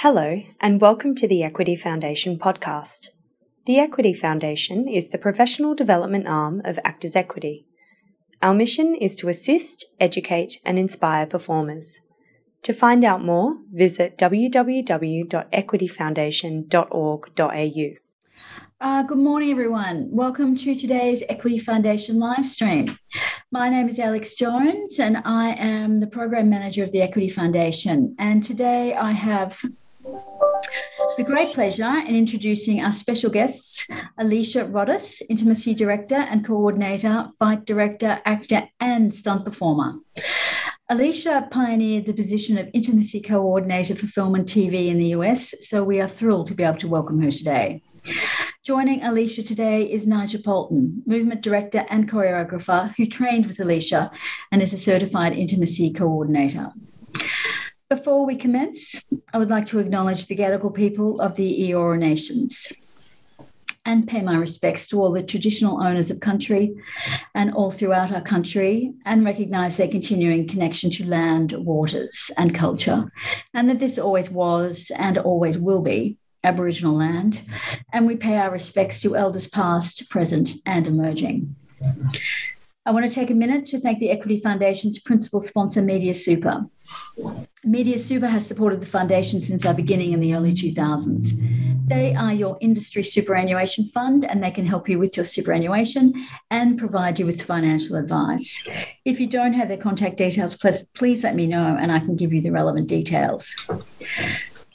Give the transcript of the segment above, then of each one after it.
Hello, and welcome to the Equity Foundation podcast. The Equity Foundation is the professional development arm of Actors Equity. Our mission is to assist, educate, and inspire performers. To find out more, visit www.equityfoundation.org.au. Uh, good morning, everyone. Welcome to today's Equity Foundation live stream. My name is Alex Jones, and I am the Program Manager of the Equity Foundation. And today I have the great pleasure in introducing our special guests, Alicia Rodis, Intimacy Director and Coordinator, Fight Director, Actor, and Stunt Performer. Alicia pioneered the position of Intimacy Coordinator for Film and TV in the US, so we are thrilled to be able to welcome her today. Joining Alicia today is Nigel Poulton, movement director and choreographer who trained with Alicia and is a certified intimacy coordinator. Before we commence, I would like to acknowledge the Gadigal people of the Eora Nations and pay my respects to all the traditional owners of country and all throughout our country and recognise their continuing connection to land, waters, and culture, and that this always was and always will be Aboriginal land. And we pay our respects to elders past, present, and emerging. I want to take a minute to thank the Equity Foundation's principal sponsor, Media Super. Media Super has supported the foundation since our beginning in the early 2000s. They are your industry superannuation fund and they can help you with your superannuation and provide you with financial advice. If you don't have their contact details, please, please let me know and I can give you the relevant details.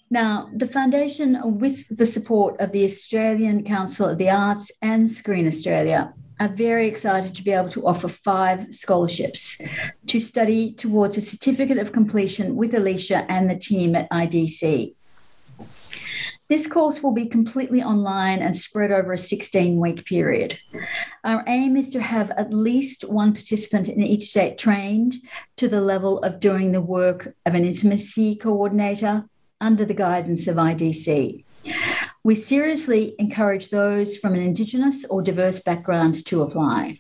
Now, the Foundation, with the support of the Australian Council of the Arts and Screen Australia, are very excited to be able to offer five scholarships to study towards a certificate of completion with Alicia and the team at IDC. This course will be completely online and spread over a 16 week period. Our aim is to have at least one participant in each state trained to the level of doing the work of an intimacy coordinator under the guidance of IDC. We seriously encourage those from an Indigenous or diverse background to apply.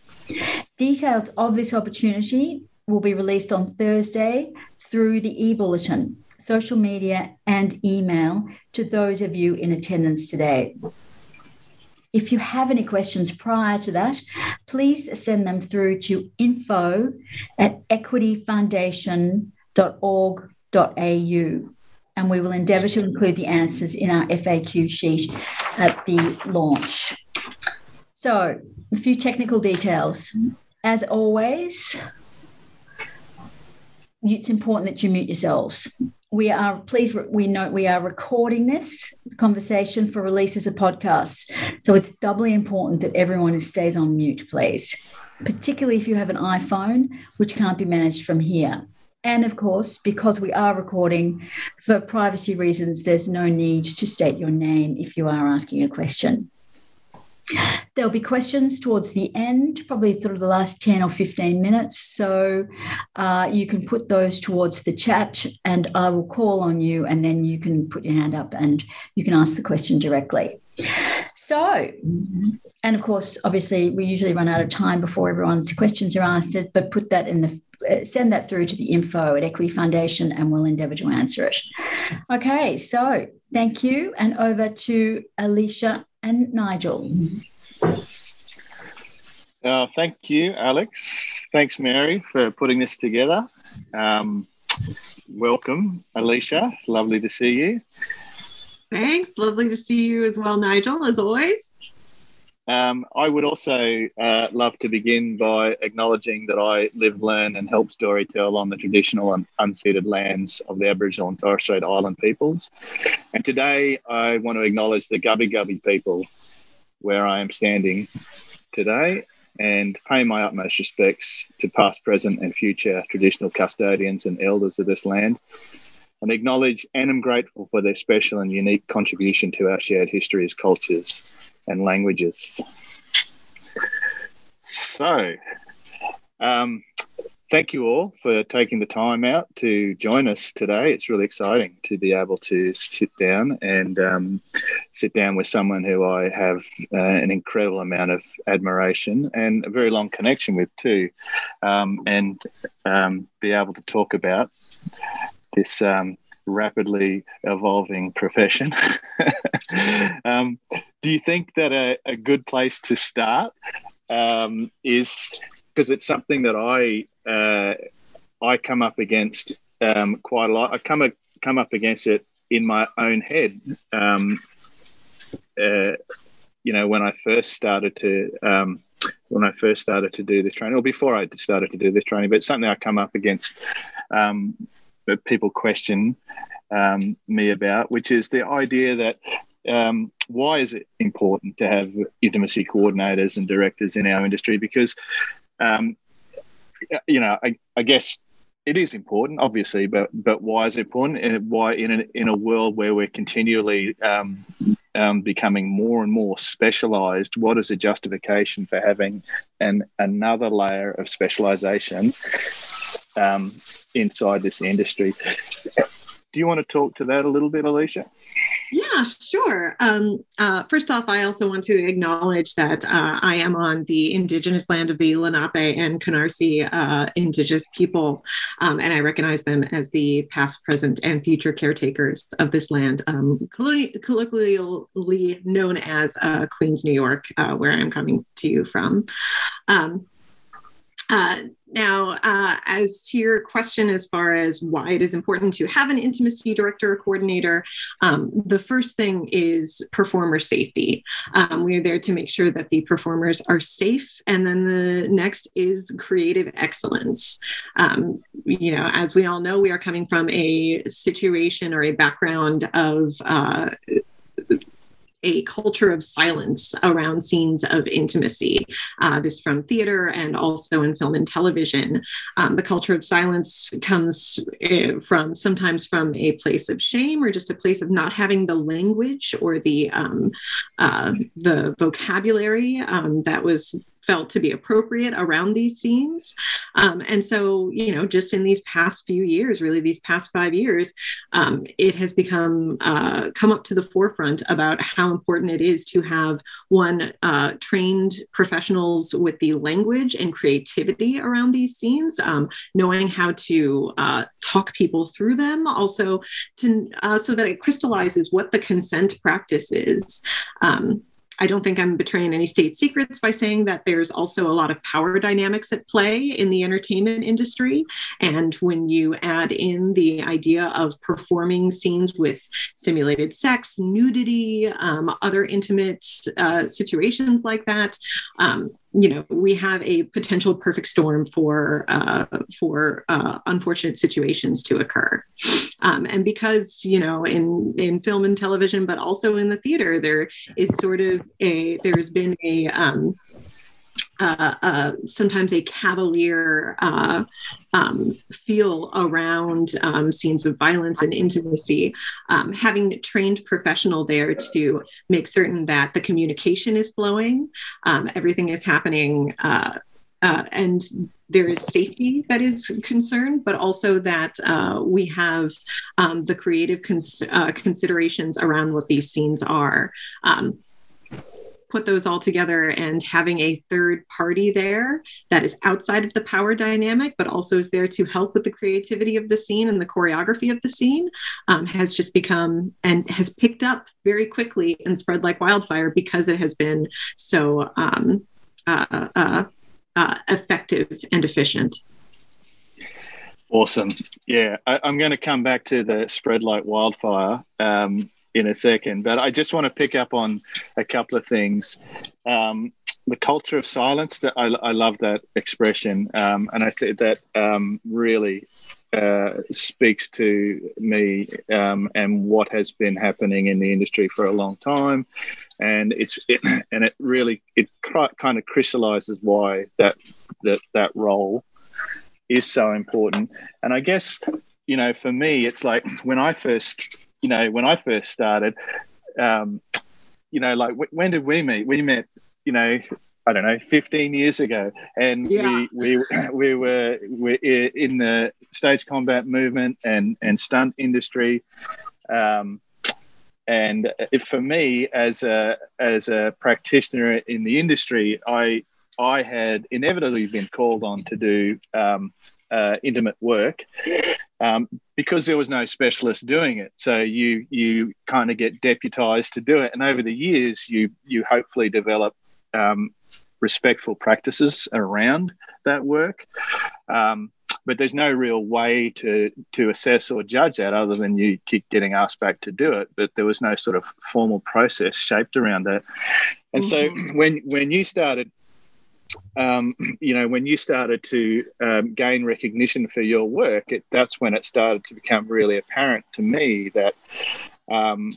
Details of this opportunity will be released on Thursday through the e bulletin, social media, and email to those of you in attendance today. If you have any questions prior to that, please send them through to info at equityfoundation.org.au and we will endeavour to include the answers in our FAQ sheet at the launch. So, a few technical details. As always, it's important that you mute yourselves. We are please we note we are recording this conversation for release as a podcast. So it's doubly important that everyone stays on mute, please. Particularly if you have an iPhone, which can't be managed from here. And of course, because we are recording for privacy reasons, there's no need to state your name if you are asking a question. There'll be questions towards the end, probably through the last 10 or 15 minutes. So uh, you can put those towards the chat and I will call on you and then you can put your hand up and you can ask the question directly. So, and of course, obviously, we usually run out of time before everyone's questions are answered, but put that in the send that through to the info at Equity Foundation and we'll endeavour to answer it. Okay, so thank you. And over to Alicia and Nigel. Uh, thank you, Alex. Thanks, Mary, for putting this together. Um, welcome, Alicia. Lovely to see you. Thanks. Lovely to see you as well, Nigel, as always. Um, I would also uh, love to begin by acknowledging that I live, learn, and help storytell on the traditional and unceded lands of the Aboriginal and Torres Strait Island peoples. And today I want to acknowledge the Gubbi Gubbi people where I am standing today and pay my utmost respects to past, present, and future traditional custodians and elders of this land. And acknowledge and am grateful for their special and unique contribution to our shared histories, cultures, and languages. So, um, thank you all for taking the time out to join us today. It's really exciting to be able to sit down and um, sit down with someone who I have uh, an incredible amount of admiration and a very long connection with, too, um, and um, be able to talk about this um, rapidly evolving profession. um, do you think that a, a, good place to start um, is because it's something that I uh, I come up against um, quite a lot. I come a, come up against it in my own head. Um, uh, you know, when I first started to um, when I first started to do this training, or before I started to do this training, but something I come up against um, that people question um, me about, which is the idea that um, why is it important to have intimacy coordinators and directors in our industry? Because, um, you know, I, I, guess it is important, obviously, but but why is it important? And why in a, in a world where we're continually um, um, becoming more and more specialized, what is the justification for having an another layer of specialization um, inside this industry? Do you want to talk to that a little bit, Alicia? Yeah, sure. Um, uh, first off, I also want to acknowledge that uh, I am on the indigenous land of the Lenape and Canarsie uh, indigenous people, um, and I recognize them as the past, present, and future caretakers of this land, um, colloquially known as uh, Queens, New York, uh, where I'm coming to you from. Um, uh, now, uh, as to your question as far as why it is important to have an intimacy director or coordinator, um, the first thing is performer safety. Um, we are there to make sure that the performers are safe. And then the next is creative excellence. Um, you know, as we all know, we are coming from a situation or a background of uh, a culture of silence around scenes of intimacy. Uh, this from theater and also in film and television. Um, the culture of silence comes uh, from sometimes from a place of shame or just a place of not having the language or the um, uh, the vocabulary um, that was felt to be appropriate around these scenes. Um, and so, you know, just in these past few years, really these past five years, um, it has become uh, come up to the forefront about how important it is to have one uh, trained professionals with the language and creativity around these scenes, um, knowing how to uh, talk people through them, also to uh, so that it crystallizes what the consent practice is. Um, I don't think I'm betraying any state secrets by saying that there's also a lot of power dynamics at play in the entertainment industry. And when you add in the idea of performing scenes with simulated sex, nudity, um, other intimate uh, situations like that, um, you know we have a potential perfect storm for uh, for uh, unfortunate situations to occur. Um, and because you know in in film and television but also in the theater there is sort of a there's been a um, uh, uh, sometimes a cavalier uh, um, feel around um, scenes of violence and intimacy. Um, having trained professional there to make certain that the communication is flowing, um, everything is happening. Uh, uh, and there is safety that is concerned, but also that uh, we have um, the creative cons- considerations around what these scenes are. Um, put those all together and having a third party there that is outside of the power dynamic, but also is there to help with the creativity of the scene and the choreography of the scene um, has just become and has picked up very quickly and spread like wildfire because it has been so um, uh, uh, uh, effective and efficient. Awesome. Yeah, I, am going to come back to the spread like wildfire. Um, in a second, but I just want to pick up on a couple of things. Um, the culture of silence that I, I love that expression, um, and I think that um, really uh, speaks to me um, and what has been happening in the industry for a long time, and it's it, and it really it kind of crystallizes why that that that role is so important. And I guess you know for me, it's like when I first you know, when I first started, um, you know, like w- when did we meet? We met, you know, I don't know, 15 years ago, and yeah. we we we were we in the stage combat movement and and stunt industry. Um, and for me, as a as a practitioner in the industry, I I had inevitably been called on to do um, uh, intimate work, um, because there was no specialist doing it. So you you kind of get deputized to do it, and over the years, you you hopefully develop um, respectful practices around that work. Um, but there's no real way to to assess or judge that other than you keep getting asked back to do it. But there was no sort of formal process shaped around that. And mm-hmm. so when when you started um, you know, when you started to um, gain recognition for your work, it, that's when it started to become really apparent to me that um,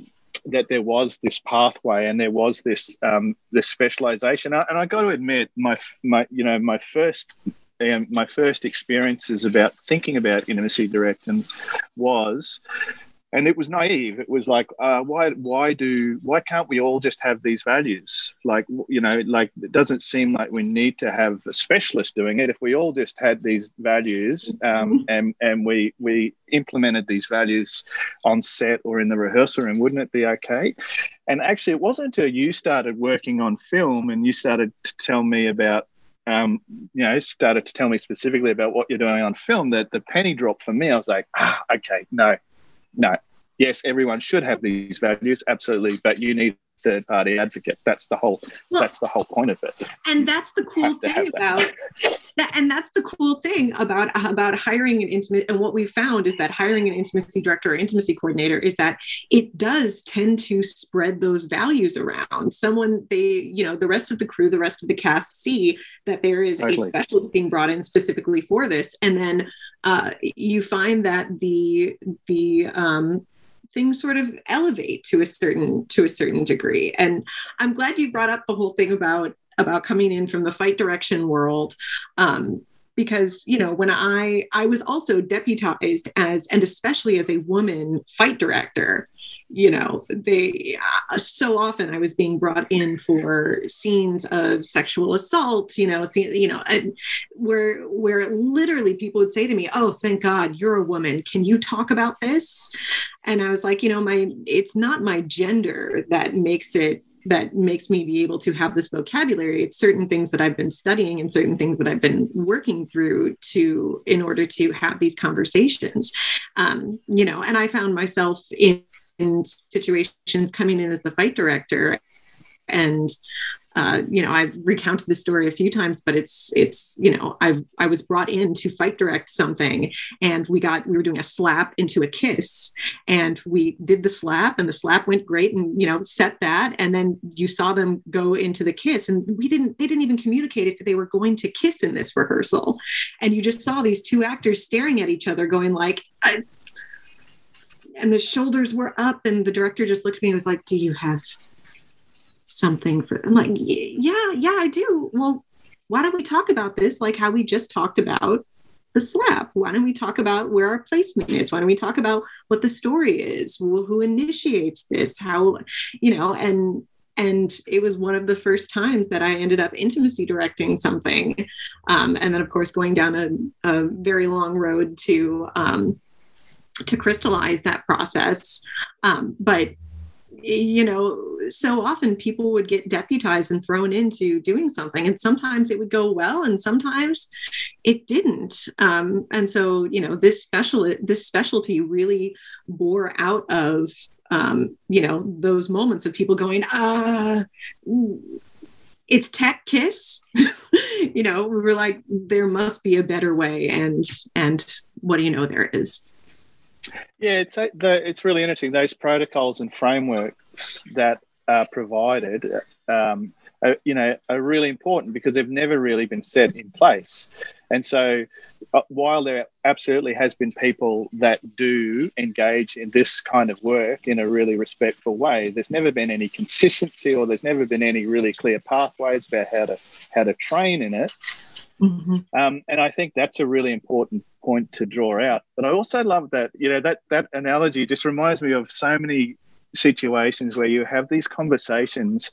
that there was this pathway and there was this um, this specialization. And I got to admit, my my you know my first um, my first experiences about thinking about intimacy directing was and it was naive. It was like, uh, why, why do, why can't we all just have these values? Like, you know, like it doesn't seem like we need to have a specialist doing it. If we all just had these values um, mm-hmm. and and we we implemented these values on set or in the rehearsal room, wouldn't it be okay? And actually, it wasn't until you started working on film and you started to tell me about um, you know, started to tell me specifically about what you're doing on film, that the penny dropped for me. I was like, ah, okay, no, no. Yes, everyone should have these values, absolutely, but you need third party advocate. That's the whole well, that's the whole point of it. And that's the cool thing about that. And that's the cool thing about about hiring an intimate and what we found is that hiring an intimacy director or intimacy coordinator is that it does tend to spread those values around. Someone they, you know, the rest of the crew, the rest of the cast see that there is totally. a specialist being brought in specifically for this. And then uh, you find that the the um, things sort of elevate to a certain to a certain degree. And i'm glad you brought up the whole thing about about coming in from the fight direction world um, because you know when i i was also deputized as and especially as a woman fight director you know they uh, so often i was being brought in for scenes of sexual assault you know see, you know and where where literally people would say to me oh thank god you're a woman. Can you talk about this? And i was like you know my it's not my gender that makes it that makes me be able to have this vocabulary. It's certain things that i've been studying and certain things that i've been working through to in order to have these conversations. Um, you know and i found myself in in situations coming in as the fight director. And uh, you know i've recounted this story a few times but it's it's you know i've i was brought in to fight direct something and we got we were doing a slap into a kiss and we did the slap and the slap went great and you know set that. And then you saw them go into the kiss and we didn't they didn't even communicate if they were going to kiss in this rehearsal. And you just saw these two actors staring at each other going like and the shoulders were up and the director just looked at me and was like do you have something for i'm like yeah yeah i do. Well why don't we talk about this like how we just talked about the slap? Why don't we talk about where our placement is? Why don't we talk about what the story is? Who, initiates this? How you know and and it was one of the first times that I ended up intimacy directing something, um, and then of course going down a, a very long road to um, to crystallize that process. Um, but you know, so often people would get deputized and thrown into doing something, and sometimes it would go well, and sometimes it didn't. Um, and so, you know, this special this specialty really bore out of um, you know those moments of people going, uh it's tech kiss you know we were like there must be a better way and and what do you know there is yeah, it's uh, the, it's really interesting. Those protocols and frameworks that are provided, um, are, you know, are really important because they've never really been set in place. And so, uh, while there absolutely has been people that do engage in this kind of work in a really respectful way, there's never been any consistency, or there's never been any really clear pathways about how to how to train in it. Mm-hmm. Um, and I think that's a really important point to draw out. But I also love that, you know, that that analogy just reminds me of so many situations where you have these conversations.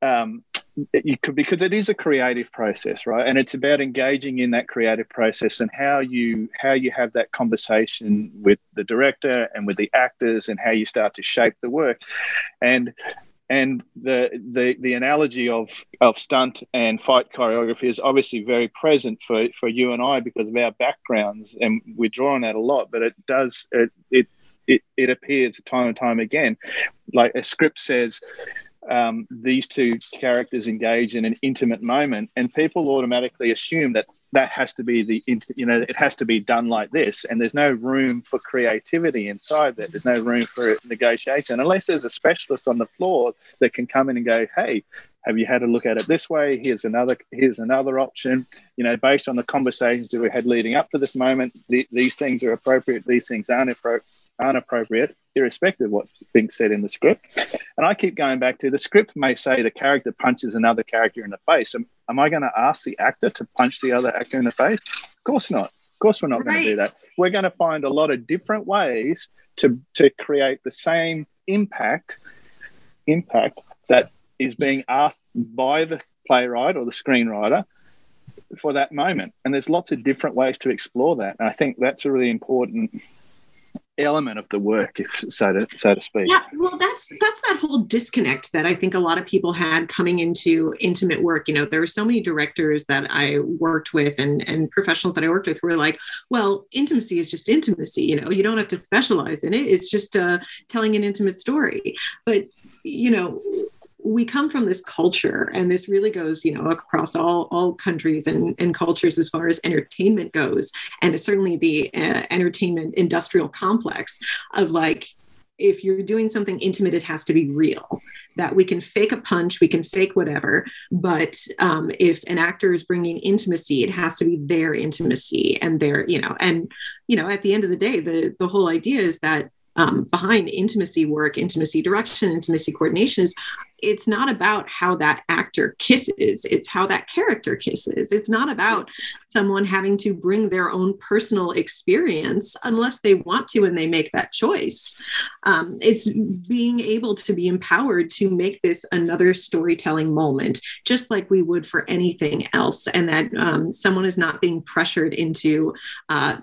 Um, you could because it is a creative process, right? And it's about engaging in that creative process and how you how you have that conversation with the director and with the actors and how you start to shape the work. And and the, the the analogy of of stunt and fight choreography is obviously very present for for you and I because of our backgrounds, and we draw on that a lot. But it does it it it, it appears time and time again, like a script says. Um, these two characters engage in an intimate moment, and people automatically assume that that has to be the you know it has to be done like this and there's no room for creativity inside that there's no room for negotiation unless there's a specialist on the floor that can come in and go hey have you had a look at it this way? Here's another here's another option. You know based on the conversations that we had leading up to this moment the, these things are appropriate these things aren't appropriate aren't appropriate, irrespective of what's being said in the script. And I keep going back to the script may say the character punches another character in the face. Am, am I going to ask the actor to punch the other actor in the face? Of course not. Of course, we're not right. going to do that. We're going to find a lot of different ways to, to create the same impact impact that is being asked by the playwright or the screenwriter for that moment. And there's lots of different ways to explore that. And I think that's a really important element of the work, if so to so to speak. Yeah, well, that's that's that whole disconnect that I think a lot of people had coming into intimate work. You know, there were so many directors that I worked with and and professionals that I worked with were like, well, intimacy is just intimacy. You know, you don't have to specialize in it. It's just uh, telling an intimate story. But you know we come from this culture and this really goes you know across all all countries and, and cultures as far as entertainment goes. And certainly the uh, entertainment industrial complex of like if you're doing something intimate it has to be real that we can fake a punch we can fake whatever but um, if an actor is bringing intimacy it has to be their intimacy and their you know and you know at the end of the day the the whole idea is that um, behind intimacy work, intimacy direction, intimacy coordination is it's not about how that actor kisses, it's how that character kisses. It's not about someone having to bring their own personal experience unless they want to and they make that choice. Um, it's being able to be empowered to make this another storytelling moment, just like we would for anything else, and that um, someone is not being pressured into. Uh,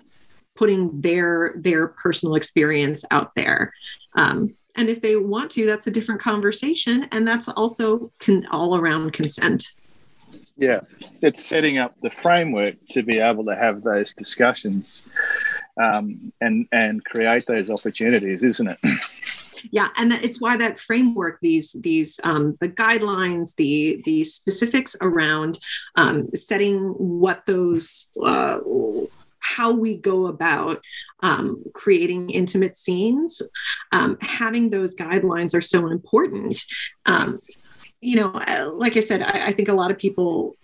putting their their personal experience out there. Um, and if they want to that's a different conversation. And that's also con- all around consent. Yeah it's setting up the framework to be able to have those discussions um, and and create those opportunities isn't it? Yeah and that, it's why that framework these these um, the guidelines the the specifics around um, setting what those uh, how we go about um, creating intimate scenes, um, having those guidelines are so important. Um, you know, uh, like I said, I, I think a lot of people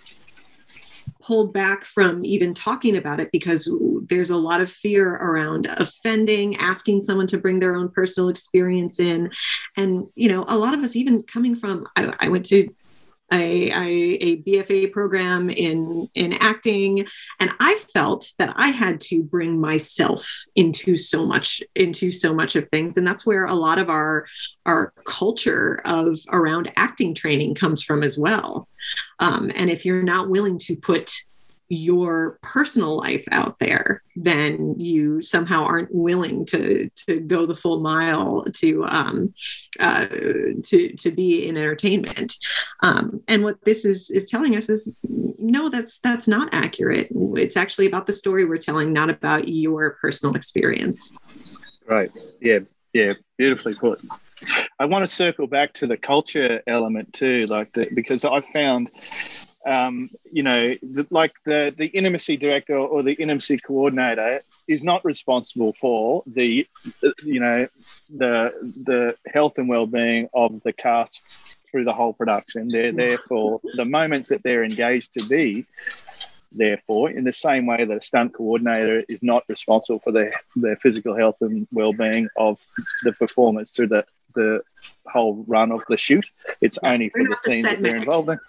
hold back from even talking about it because there's a lot of fear around offending asking someone to bring their own personal experience in and you know a lot of us even coming from i, I went to a, a, BFA program in in acting, and I felt that I had to bring myself into so much into so much of things, and that's where a lot of our our culture of around acting training comes from as well. Um, and if you're not willing to put your personal life out there, then you somehow aren't willing to to go the full mile to um, uh, to to be in entertainment. Um, and what this is is telling us is no, that's that's not accurate. It's actually about the story we're telling, not about your personal experience. Right. Yeah. Yeah. Beautifully put. I want to circle back to the culture element too, like the, because I found um, you know, the, like the the intimacy director or the intimacy coordinator is not responsible for the, you know, the the health and well being of the cast through the whole production. They're there for the moments that they're engaged to be. Therefore, in the same way that a stunt coordinator is not responsible for their, the physical health and well-being of the performers through the the whole run of the shoot. It's only for the scenes that they're involved in.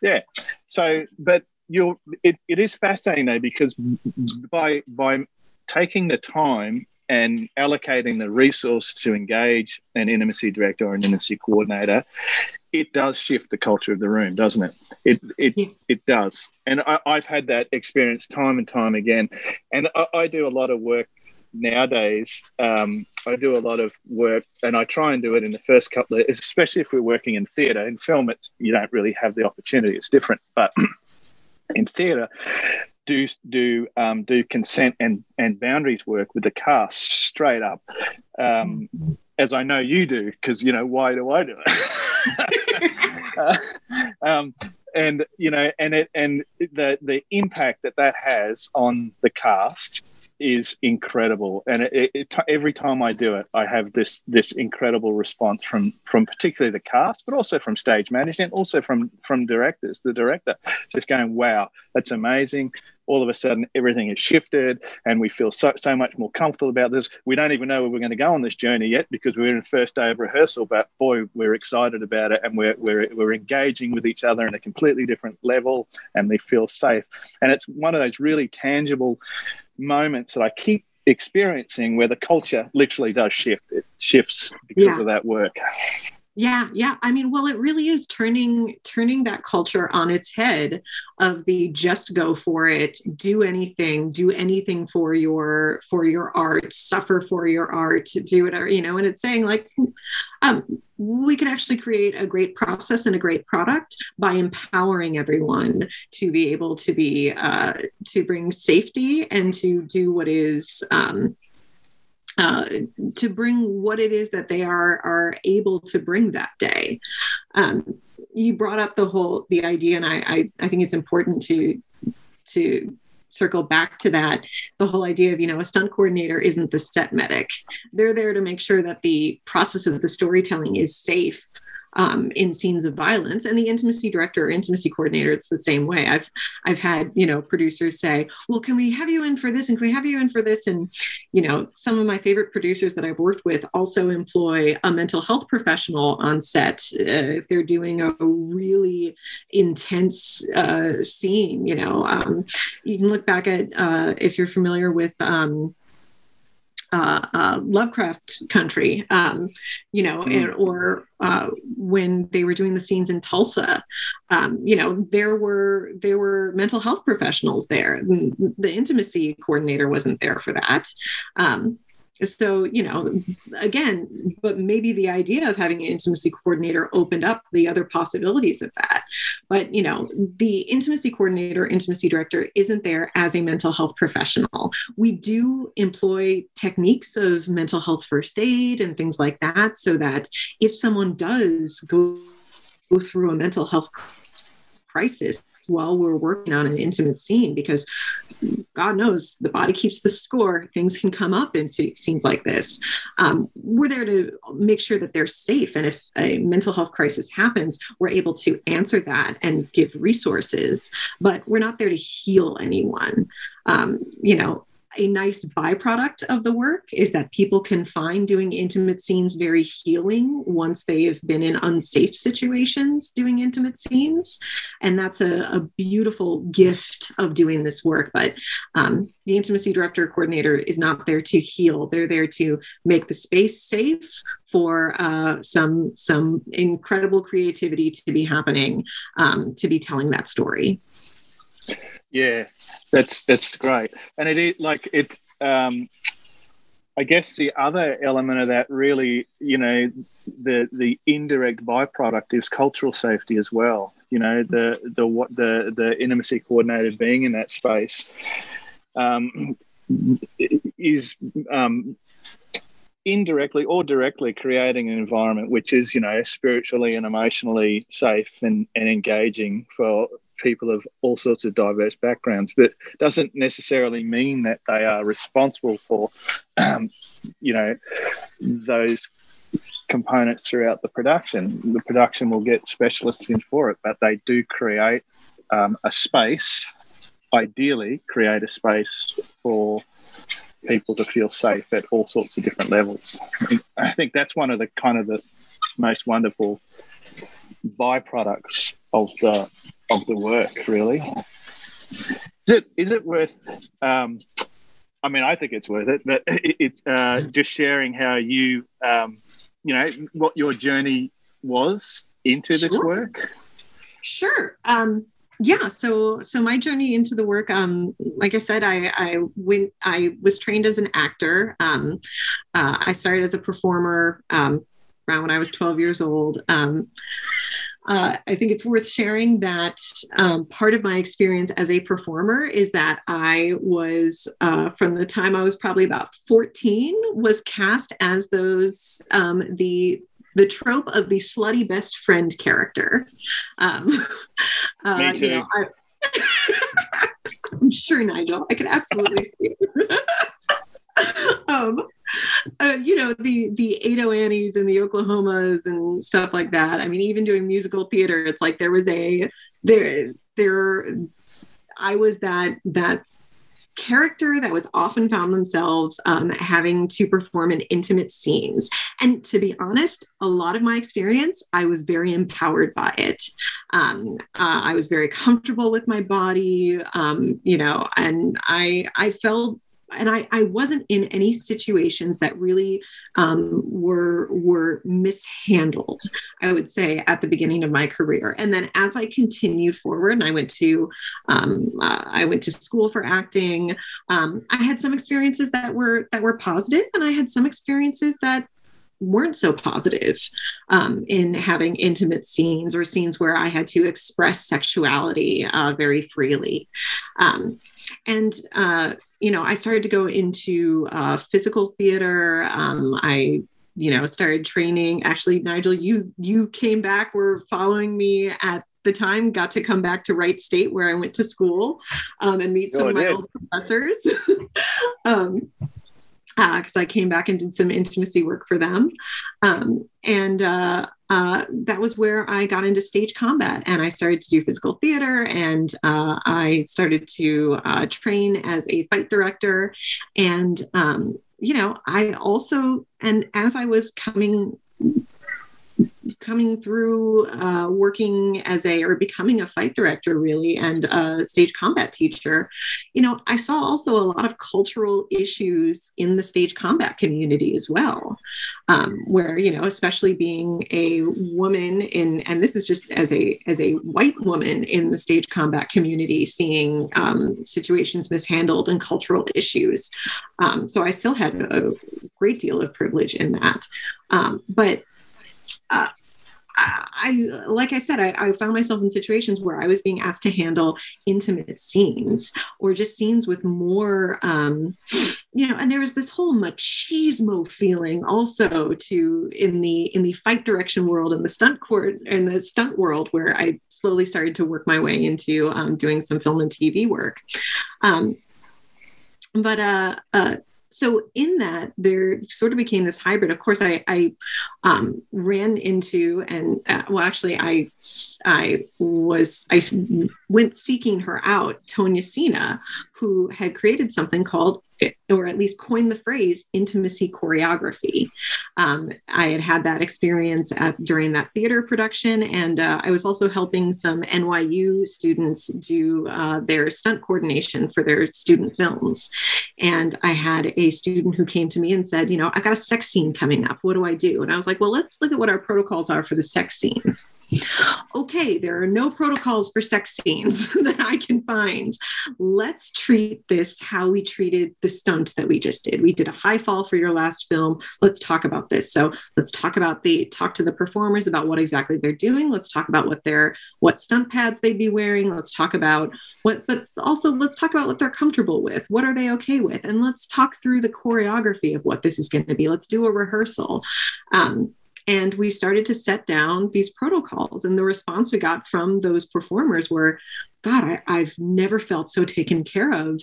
Yeah. So, but you'll it, it is fascinating though because by by taking the time and allocating the resource to engage an intimacy director or an intimacy coordinator, it does shift the culture of the room, doesn't it? It it yeah. it does, and I, have had that experience time and time again. And I, I, do a lot of work nowadays um, I do a lot of work, and I try and do it in the first couple of, especially if we're working in theatre. In film, it's you don't really have the opportunity; it's different. But in theatre, do do um, do consent and and boundaries work with the cast straight up, um, as I know you do, because you know why do I do it? uh, um, and you know, and it and the the impact that that has on the cast is incredible, and it, it, every time I do it, I have this this incredible response from from particularly the cast, but also from stage management, also from from directors. The director just going, "Wow, that's amazing!" All of a sudden, everything has shifted, and we feel so so much more comfortable about this. We don't even know where we're going to go on this journey yet because we're in the first day of rehearsal, but boy, we're excited about it, and we're we're we're engaging with each other in a completely different level, and they feel safe. And it's one of those really tangible moments that I keep experiencing where the culture literally does shift. It shifts because yeah. of that work. Yeah, yeah. I mean, well, it really is turning turning that culture on its head of the just go for it, do anything, do anything for your for your art, suffer for your art, do whatever, you know, and it's saying like um we can actually create a great process and a great product by empowering everyone to be able to be uh, to bring safety and to do what is um, uh, to bring what it is that they are are able to bring that day. Um, you brought up the whole the idea, and I, I I think it's important to to circle back to that the whole idea of you know a stunt coordinator isn't the set medic they're there to make sure that the process of the storytelling is safe um, in scenes of violence. And the intimacy director or intimacy coordinator it's the same way. I've i've had you know producers say well can we have you in for this? And can we have you in for this? And you know some of my favorite producers that i've worked with also employ a mental health professional on set. Uh, if they're doing a really intense uh, scene you know um, you can look back at uh, if you're familiar with um, uh, uh, Lovecraft country, um, you know, mm. and, or uh, when they were doing the scenes in Tulsa, um, you know, there were there were mental health professionals there. The intimacy coordinator wasn't there for that. Um, so you know again but maybe the idea of having an intimacy coordinator opened up the other possibilities of that. But you know the intimacy coordinator intimacy director isn't there as a mental health professional. We do employ techniques of mental health first aid and things like that so that if someone does go, go through a mental health crisis while we're working on an intimate scene because God knows the body keeps the score. Things can come up in scenes like this. Um, we're there to make sure that they're safe. And if a mental health crisis happens, we're able to answer that and give resources, but we're not there to heal anyone. Um, you know, a nice byproduct of the work is that people can find doing intimate scenes very healing once they have been in unsafe situations doing intimate scenes. And that's a, a beautiful gift of doing this work. But um, the intimacy director coordinator is not there to heal, they're there to make the space safe for uh, some some incredible creativity to be happening um, to be telling that story yeah, that's that's great, and it is like it. Um, I guess the other element of that really, you know, the the indirect byproduct is cultural safety as well. You know, the the what the the intimacy coordinator being in that space um, is um, indirectly or directly creating an environment which is, you know, spiritually and emotionally safe and, and engaging for people of all sorts of diverse backgrounds, but doesn't necessarily mean that they are responsible for, um, you know, those components throughout the production. The production will get specialists in for it, but they do create um, a space, ideally, create a space for people to feel safe at all sorts of different levels. I think that's one of the kind of the most wonderful byproducts of the of the work, really. Is it is it worth? Um, I mean, I think it's worth it, but it's uh, just sharing how you, um, you know, what your journey was into this sure. work. Sure. Um, yeah so so my journey into the work um like i said i i went i was trained as an actor um uh, i started as a performer um around when i was 12 years old um uh, I think it's worth sharing that um, part of my experience as a performer is that I was, uh, from the time I was probably about 14, was cast as those um, the the trope of the slutty best friend character. Um, uh, Me too. You know, I, am sure, Nigel. I can absolutely see it. um, uh, you know the the Ado Annies and the Oklahomas and stuff like that. I mean, even doing musical theater, it's like there was a there there. I was that that character that was often found themselves um, having to perform in intimate scenes. And to be honest, a lot of my experience, I was very empowered by it. Um, uh, I was very comfortable with my body, um, you know, and I I felt and I, I wasn't in any situations that really um, were were mishandled. I would say at the beginning of my career, and then as I continued forward, and I went to um, uh, I went to school for acting. Um, I had some experiences that were that were positive, and I had some experiences that weren't so positive um, in having intimate scenes or scenes where I had to express sexuality uh, very freely. Um, and uh, you know, I started to go into uh, physical theater. Um, I you know started training. Actually nigel you you came back were following me at the time got to come back to wright state where i went to school um, and meet some oh, of my old professors. Um, because uh, I came back and did some intimacy work for them. Um, and uh, uh, that was where I got into stage combat and I started to do physical theater and uh, I started to uh, train as a fight director. And, um, you know, I also, and as I was coming coming through uh, working as a or becoming a fight director really and a stage combat teacher. You know i saw also a lot of cultural issues in the stage combat community as well um, where you know especially being a woman in and this is just as a as a white woman in the stage combat community seeing um, situations mishandled and cultural issues. Um, so i still had a great deal of privilege in that. Um, but I, like I said, I, I, found myself in situations where I was being asked to handle intimate scenes or just scenes with more, um, you know, and there was this whole machismo feeling also to in the in the fight direction world and the stunt court and the stunt world where I slowly started to work my way into um, doing some film and TV work. Um, but uh, uh, so in that there sort of became this hybrid. Of course i, I um, ran into and uh, well actually i i was i went seeking her out Tonia Sina who had created something called or at least coined the phrase intimacy choreography. Um, I had had that experience at, during that theater production, and uh, I was also helping some NYU students do uh, their stunt coordination for their student films. And I had a student who came to me and said, You know, I got a sex scene coming up. What do I do? And I was like, Well, let's look at what our protocols are for the sex scenes. Okay, there are no protocols for sex scenes that I can find. Let's treat this how we treated the stunt that we just did. We did a high fall for your last film. Let's talk about this. So let's talk about the talk to the performers about what exactly they're doing. Let's talk about what their what stunt pads they'd be wearing. Let's talk about what, but also let's talk about what they're comfortable with. What are they okay with? And let's talk through the choreography of what this is going to be. Let's do a rehearsal. Um, and we started to set down these protocols. And the response we got from those performers were, God, I, I've never felt so taken care of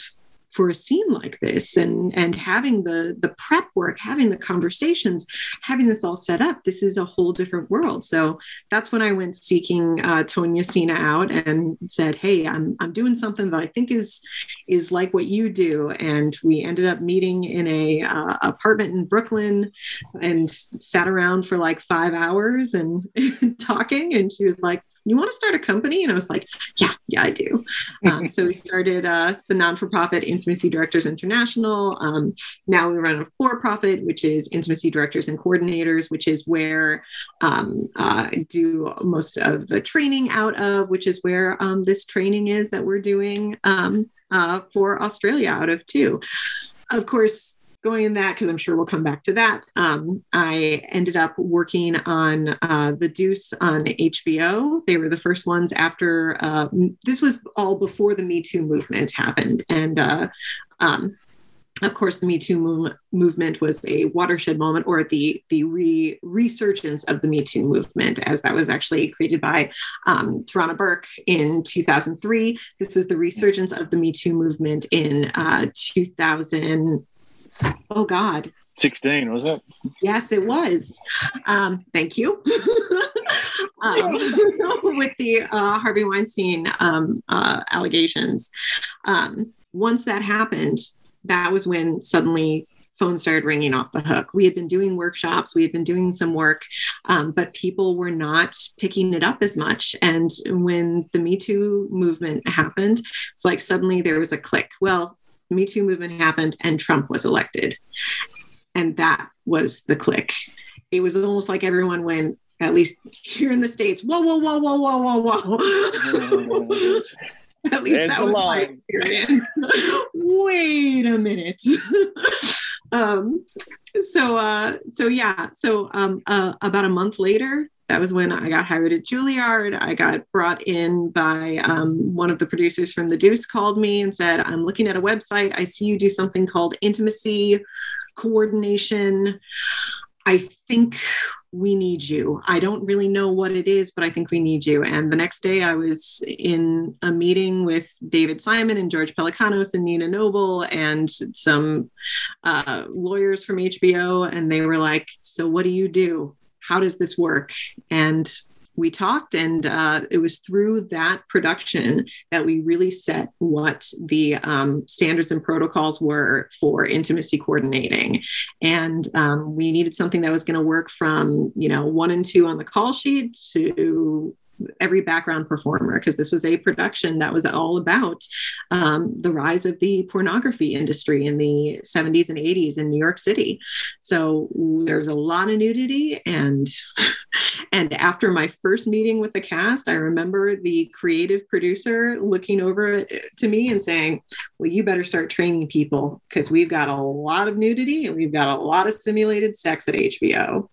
for a scene like this and and having the the prep work having the conversations having this all set up this is a whole different world. So that's when i went seeking uh, Tonia Sina out and said hey i'm i'm doing something that i think is is like what you do. And we ended up meeting in a uh, apartment in brooklyn and sat around for like five hours and talking. And she was like you want to start a company? And I was like, yeah, yeah, I do. Um, so we started uh, the non-for-profit Intimacy Directors International. Um, now we run a for-profit, which is Intimacy Directors and Coordinators, which is where um, uh, I do most of the training out of, which is where um, this training is that we're doing um, uh, for Australia out of too. Of course, going in that because I'm sure we'll come back to that. Um, I ended up working on uh, The Deuce on HBO. They were the first ones after uh, this was all before the Me Too movement happened, and uh, um, of course, the Me Too move- movement was a watershed moment, or the the re- resurgence of the Me Too movement, as that was actually created by um, Tarana Burke in 2003. This was the resurgence of the Me Too movement in uh, 2000. Oh God. 16, was it? Yes, it was. Um, thank you. um, with the uh, Harvey Weinstein um, uh, allegations. Um, once that happened, that was when suddenly phones started ringing off the hook. We had been doing workshops, we had been doing some work, um, but people were not picking it up as much. And when the Me Too movement happened, it's like suddenly there was a click. Well, me Too movement happened and Trump was elected. And that was the click. It was almost like everyone went, at least here in the States, whoa, whoa, whoa, whoa, whoa, whoa, whoa. at least There's that was my experience. Wait a minute. um, so uh, so yeah, so um, uh, about a month later, that was when I got hired at Juilliard. I got brought in by um, one of the producers from The Deuce called me and said, I'm looking at a website. I see you do something called intimacy coordination. I think we need you. I don't really know what it is, but I think we need you. And the next day, I was in a meeting with David Simon and George Pelecanos and Nina Noble and some uh, lawyers from HBO. And they were like, So, what do you do? How does this work? And we talked, and uh, it was through that production that we really set what the um, standards and protocols were for intimacy coordinating. And um, we needed something that was going to work from, you know, one and two on the call sheet to every background performer because this was a production that was all about um, the rise of the pornography industry in the 70s and 80s in New York City. So there's a lot of nudity and and after my first meeting with the cast, I remember the creative producer looking over to me and saying, "Well, you better start training people because we've got a lot of nudity and we've got a lot of simulated sex at HBO."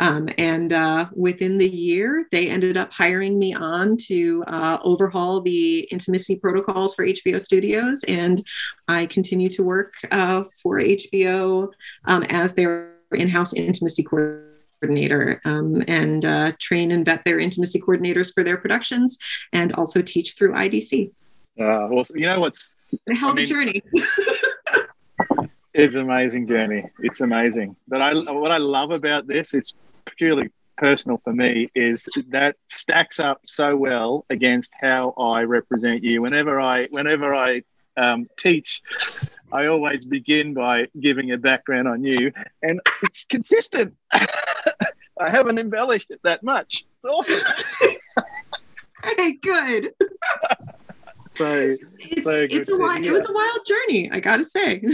Um, and uh, within the year, they ended up hiring me on to uh, overhaul the intimacy protocols for HBO Studios. And I continue to work uh, for HBO um, as their in house intimacy coordinator um, and uh, train and vet their intimacy coordinators for their productions and also teach through IDC. Uh, well, you know what's hell of I mean- journey. It's an amazing journey. It's amazing. But I, what I love about this, it's purely personal for me, is that stacks up so well against how I represent you. Whenever I, whenever I um, teach, I always begin by giving a background on you, and it's consistent. I haven't embellished it that much. It's awesome. hey, good. So It's, So it's a wild, it was a wild journey, I gotta say.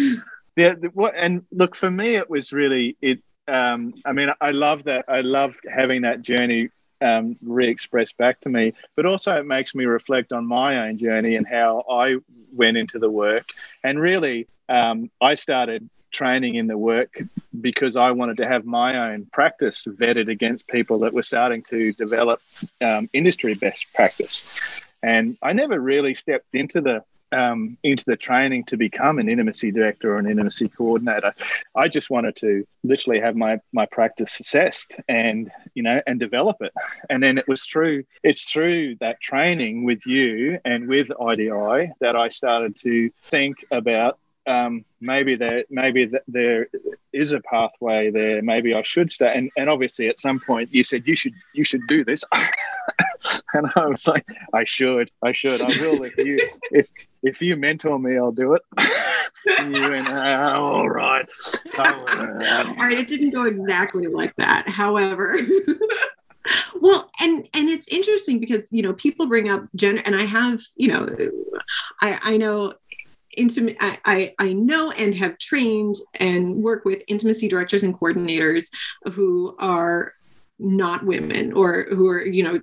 yeah the, what and look for me it was really it um i mean i love that i love having that journey um re-expressed back to me but also it makes me reflect on my own journey and how i went into the work. And really um i started training in the work because i wanted to have my own practice vetted against people that were starting to develop um, industry best practice. And i never really stepped into the um, into the training to become an intimacy director or an intimacy coordinator. I just wanted to literally have my my practice assessed and you know and develop it. And then it was through it's through that training with you and with IDI that I started to think about um, maybe there maybe th- there is a pathway there. Maybe I should stay. And, and obviously, at some point, you said you should you should do this, and I was like, I should, I should, I will. If you if if you mentor me, I'll do it. and you went, "Ah, all right. Oh, All right, it didn't go exactly like that. However, well and and it's interesting because you know people bring up gender and i have you know i i know intimate I, I, know and have trained and work with intimacy directors and coordinators who are not women or who are you know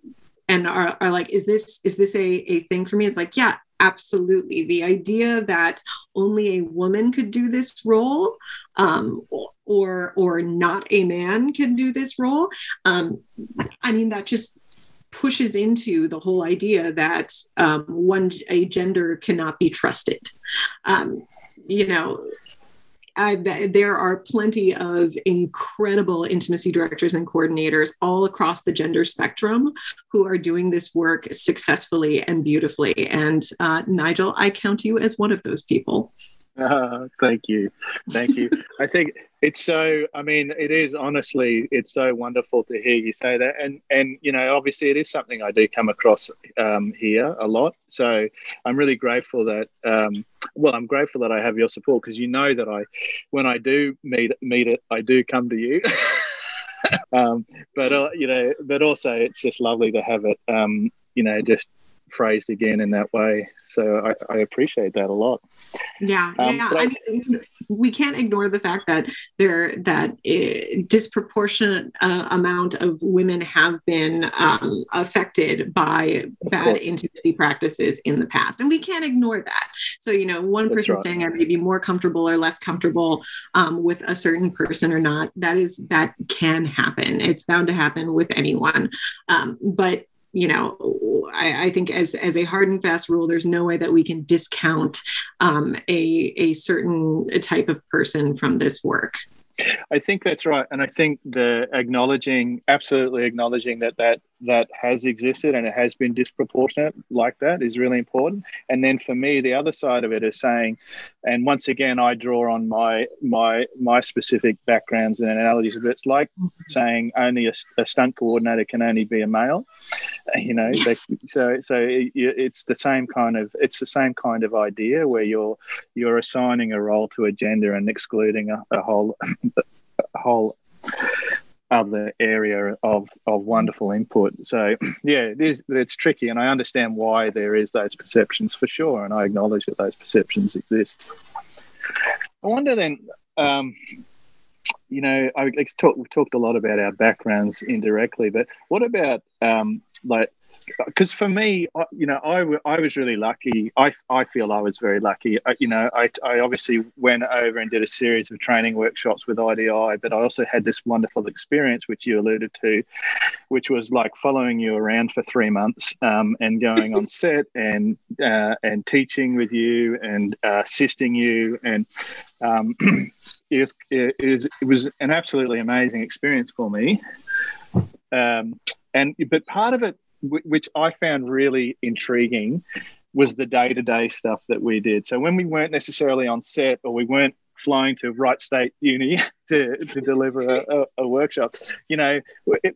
and are, are like is this is this a, a thing for me? It's like yeah absolutely. The idea that only a woman could do this role um, or or not a man can do this role um, i mean that just pushes into the whole idea that um, one a gender cannot be trusted um, you know th- there are plenty of incredible intimacy directors and coordinators all across the gender spectrum who are doing this work successfully and beautifully. And uh, Nigel, I count you as one of those people. Thank you. Thank you. I think it's so, I mean, it is honestly, it's so wonderful to hear you say that. And, and you know, obviously it is something I do come across um, here a lot. So I'm really grateful that, um, well, I'm grateful that I have your support because you know that I, when I do meet, meet it, I do come to you. um, but, uh, you know, but also it's just lovely to have it, um, you know, just phrased again in that way. So I, I appreciate that a lot. Yeah, um, yeah. I, I, mean, we can't ignore the fact that there that uh, disproportionate uh, amount of women have been um, affected by bad intimacy practices in the past, and we can't ignore that. So you know, one person right. saying I may be more comfortable or less comfortable um, with a certain person or not, that is that can happen. It's bound to happen with anyone. Um, but you know, I, I, think as as a hard and fast rule, there's no way that we can discount um, a a certain type of person from this work. I think that's right, and I think the acknowledging, absolutely acknowledging that that that has existed and it has been disproportionate like that is really important. And then for me, the other side of it is saying, and once again, I draw on my my my specific backgrounds and analogies. But it's like mm-hmm. saying only a, a, stunt coordinator can only be a male. You know, they, so so it, it's the same kind of it's the same kind of idea where you're you're assigning a role to a gender and excluding a, a whole a whole other area of of wonderful input. So yeah, it is it's tricky, and I understand why there is those perceptions for sure, and I acknowledge that those perceptions exist. I wonder then. Um, you know, I talk, we've talked a lot about our backgrounds indirectly, but what about um, like because for me, you know, I, I was really lucky. I, I feel I was very lucky. I, you know, I, I obviously went over and did a series of training workshops with IDI, but I also had this wonderful experience, which you alluded to, which was like following you around for three months um, and going on set and uh, and teaching with you and uh, assisting you and. Um, it, was, it, was, it was an absolutely amazing experience for me. Um, and but part of it which I found really intriguing, was the day to day stuff that we did. So when we weren't necessarily on set or we weren't flying to Wright State Uni to, to deliver a, a, a, workshop, you know,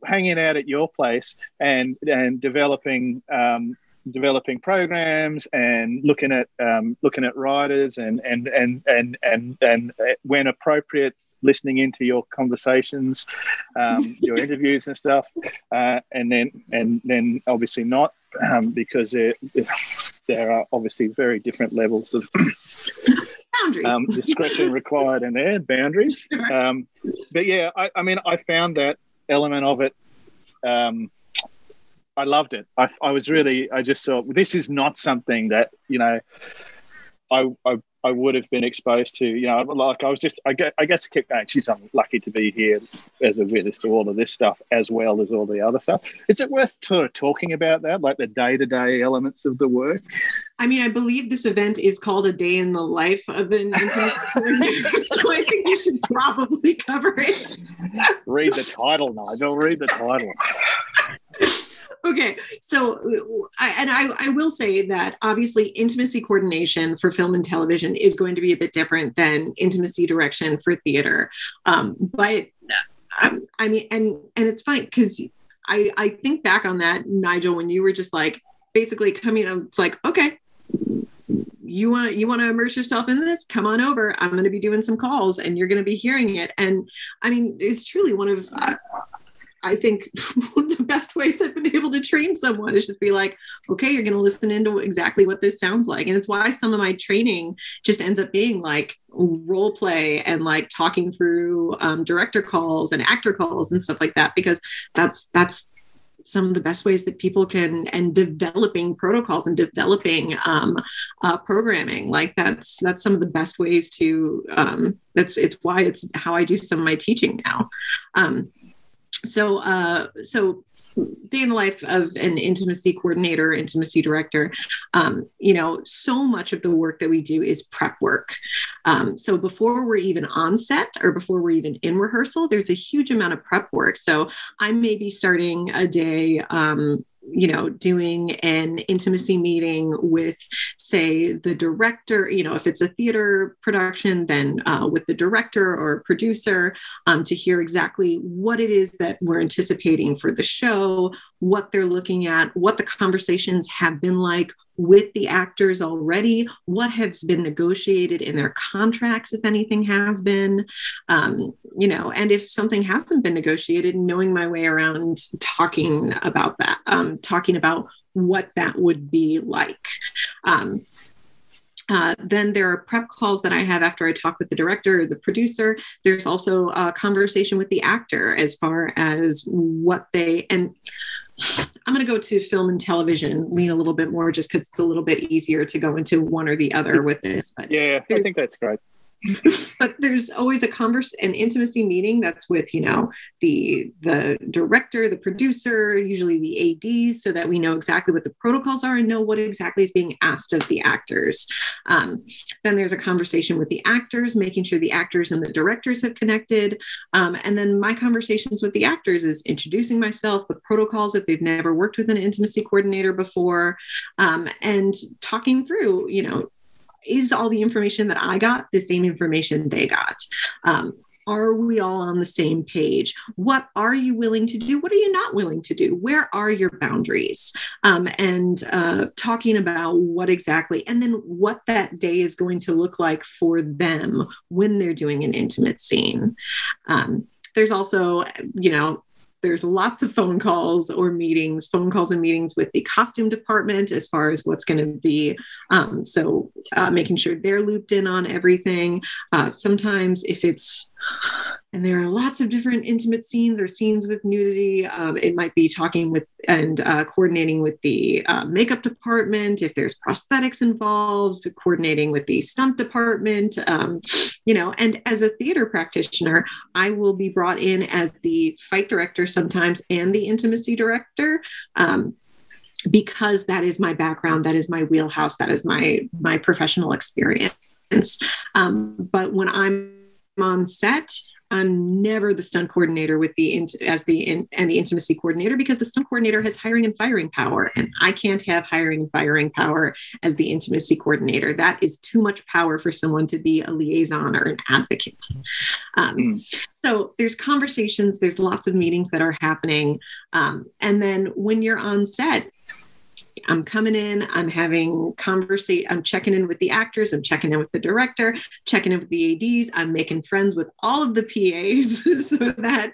hanging out at your place and and developing. Um, developing programs and looking at um, looking at writers and and and and and and when appropriate listening into your conversations, um, your interviews and stuff, uh, and then and then obviously not um, because there, there are obviously very different levels of boundaries um, discretion required in there boundaries. Um, but yeah, I, I, mean, I found that element of it. Um, I loved it. I, I was really, I just thought this is not something that you know. I, I I would have been exposed to. You know, like I was just, I guess, I guess, going. Geez, I'm lucky to be here as a witness to all of this stuff as well as all the other stuff. Is it worth sort of talking about that, like the day to day elements of the work? I mean, I believe this event is called a day in the life of an so I think you should probably cover it. Read the title, Nigel. Read the title okay so I, and I, I will say that obviously intimacy coordination for film and television is going to be a bit different than intimacy direction for theater. Um, but um, i mean and and it's fine because i i think back on that nigel when you were just like basically coming out it's like okay you want you want to immerse yourself in this? Come on over. I'm going to be doing some calls and you're going to be hearing it. And i mean it's truly one of uh, I think one of the best ways I've been able to train someone is just be like, okay, you're going to listen into exactly what this sounds like. And it's why some of my training just ends up being like role play and like talking through um, director calls and actor calls and stuff like that, because that's, that's, some of the best ways that people can and developing protocols and developing um, uh, programming like that's that's some of the best ways to um, that's it's why it's how i do some of my teaching now um, so uh, so day in the life of an intimacy coordinator, intimacy director, um, you know, so much of the work that we do is prep work. Um, so before we're even on set or before we're even in rehearsal, there's a huge amount of prep work. So I may be starting a day um, you know doing an intimacy meeting with say the director you know if it's a theater production then uh, with the director or producer um, to hear exactly what it is that we're anticipating for the show what they're looking at what the conversations have been like with the actors already what has been negotiated in their contracts if anything has been um, you know and if something hasn't been negotiated knowing my way around talking about that um, talking about what that would be like um, uh, then there are prep calls that I have after I talk with the director or the producer. There's also a conversation with the actor as far as what they and I'm going to go to film and television, lean a little bit more just because it's a little bit easier to go into one or the other with this. But yeah, I think that's great. but there's always a converse an intimacy meeting that's with you know the the director the producer usually the ads so that we know exactly what the protocols are and know what exactly is being asked of the actors. Um, then there's a conversation with the actors making sure the actors and the directors have connected. Um, and then my conversations with the actors is introducing myself the protocols if they've never worked with an intimacy coordinator before um, and talking through you know is all the information that I got the same information they got? Um, are we all on the same page? What are you willing to do? What are you not willing to do? Where are your boundaries? Um, and uh, talking about what exactly, and then what that day is going to look like for them when they're doing an intimate scene. Um, there's also, you know, there's lots of phone calls or meetings, phone calls and meetings with the costume department as far as what's going to be. Um, so uh, making sure they're looped in on everything. Uh, sometimes if it's and there are lots of different intimate scenes or scenes with nudity. Um, it might be talking with and uh, coordinating with the uh, makeup department if there's prosthetics involved, coordinating with the stunt department. Um, you know, and as a theater practitioner, I will be brought in as the fight director sometimes and the intimacy director. Um, because that is my background that is my wheelhouse that is my my professional experience um, but when i'm on set I'm never the stunt coordinator with the as the in, and the intimacy coordinator because the stunt coordinator has hiring and firing power, and I can't have hiring and firing power as the intimacy coordinator. That is too much power for someone to be a liaison or an advocate. Um, mm. So there's conversations, there's lots of meetings that are happening, um, and then when you're on set, I'm coming in, I'm having conversation, I'm checking in with the actors, I'm checking in with the director, checking in with the ADs, I'm making friends with all of the PAs so that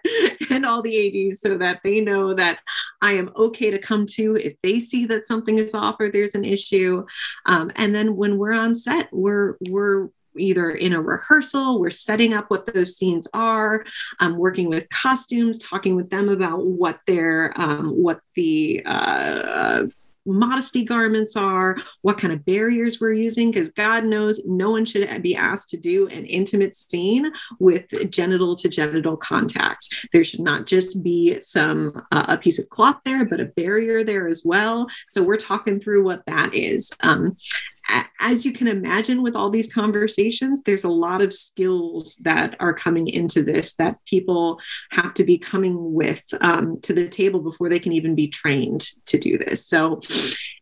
and all the ADs so that they know that I am okay to come to if they see that something is off or there's an issue. Um, and then when we're on set, we're we're either in a rehearsal, we're setting up what those scenes are, um, working with costumes, talking with them about what their um, what the uh, modesty garments are, what kind of barriers we're using, because God knows no one should be asked to do an intimate scene with genital to genital contact. There should not just be some uh, a piece of cloth there, but a barrier there as well. So we're talking through what that is. Um, as you can imagine with all these conversations there's a lot of skills that are coming into this that people have to be coming with um, to the table before they can even be trained to do this. So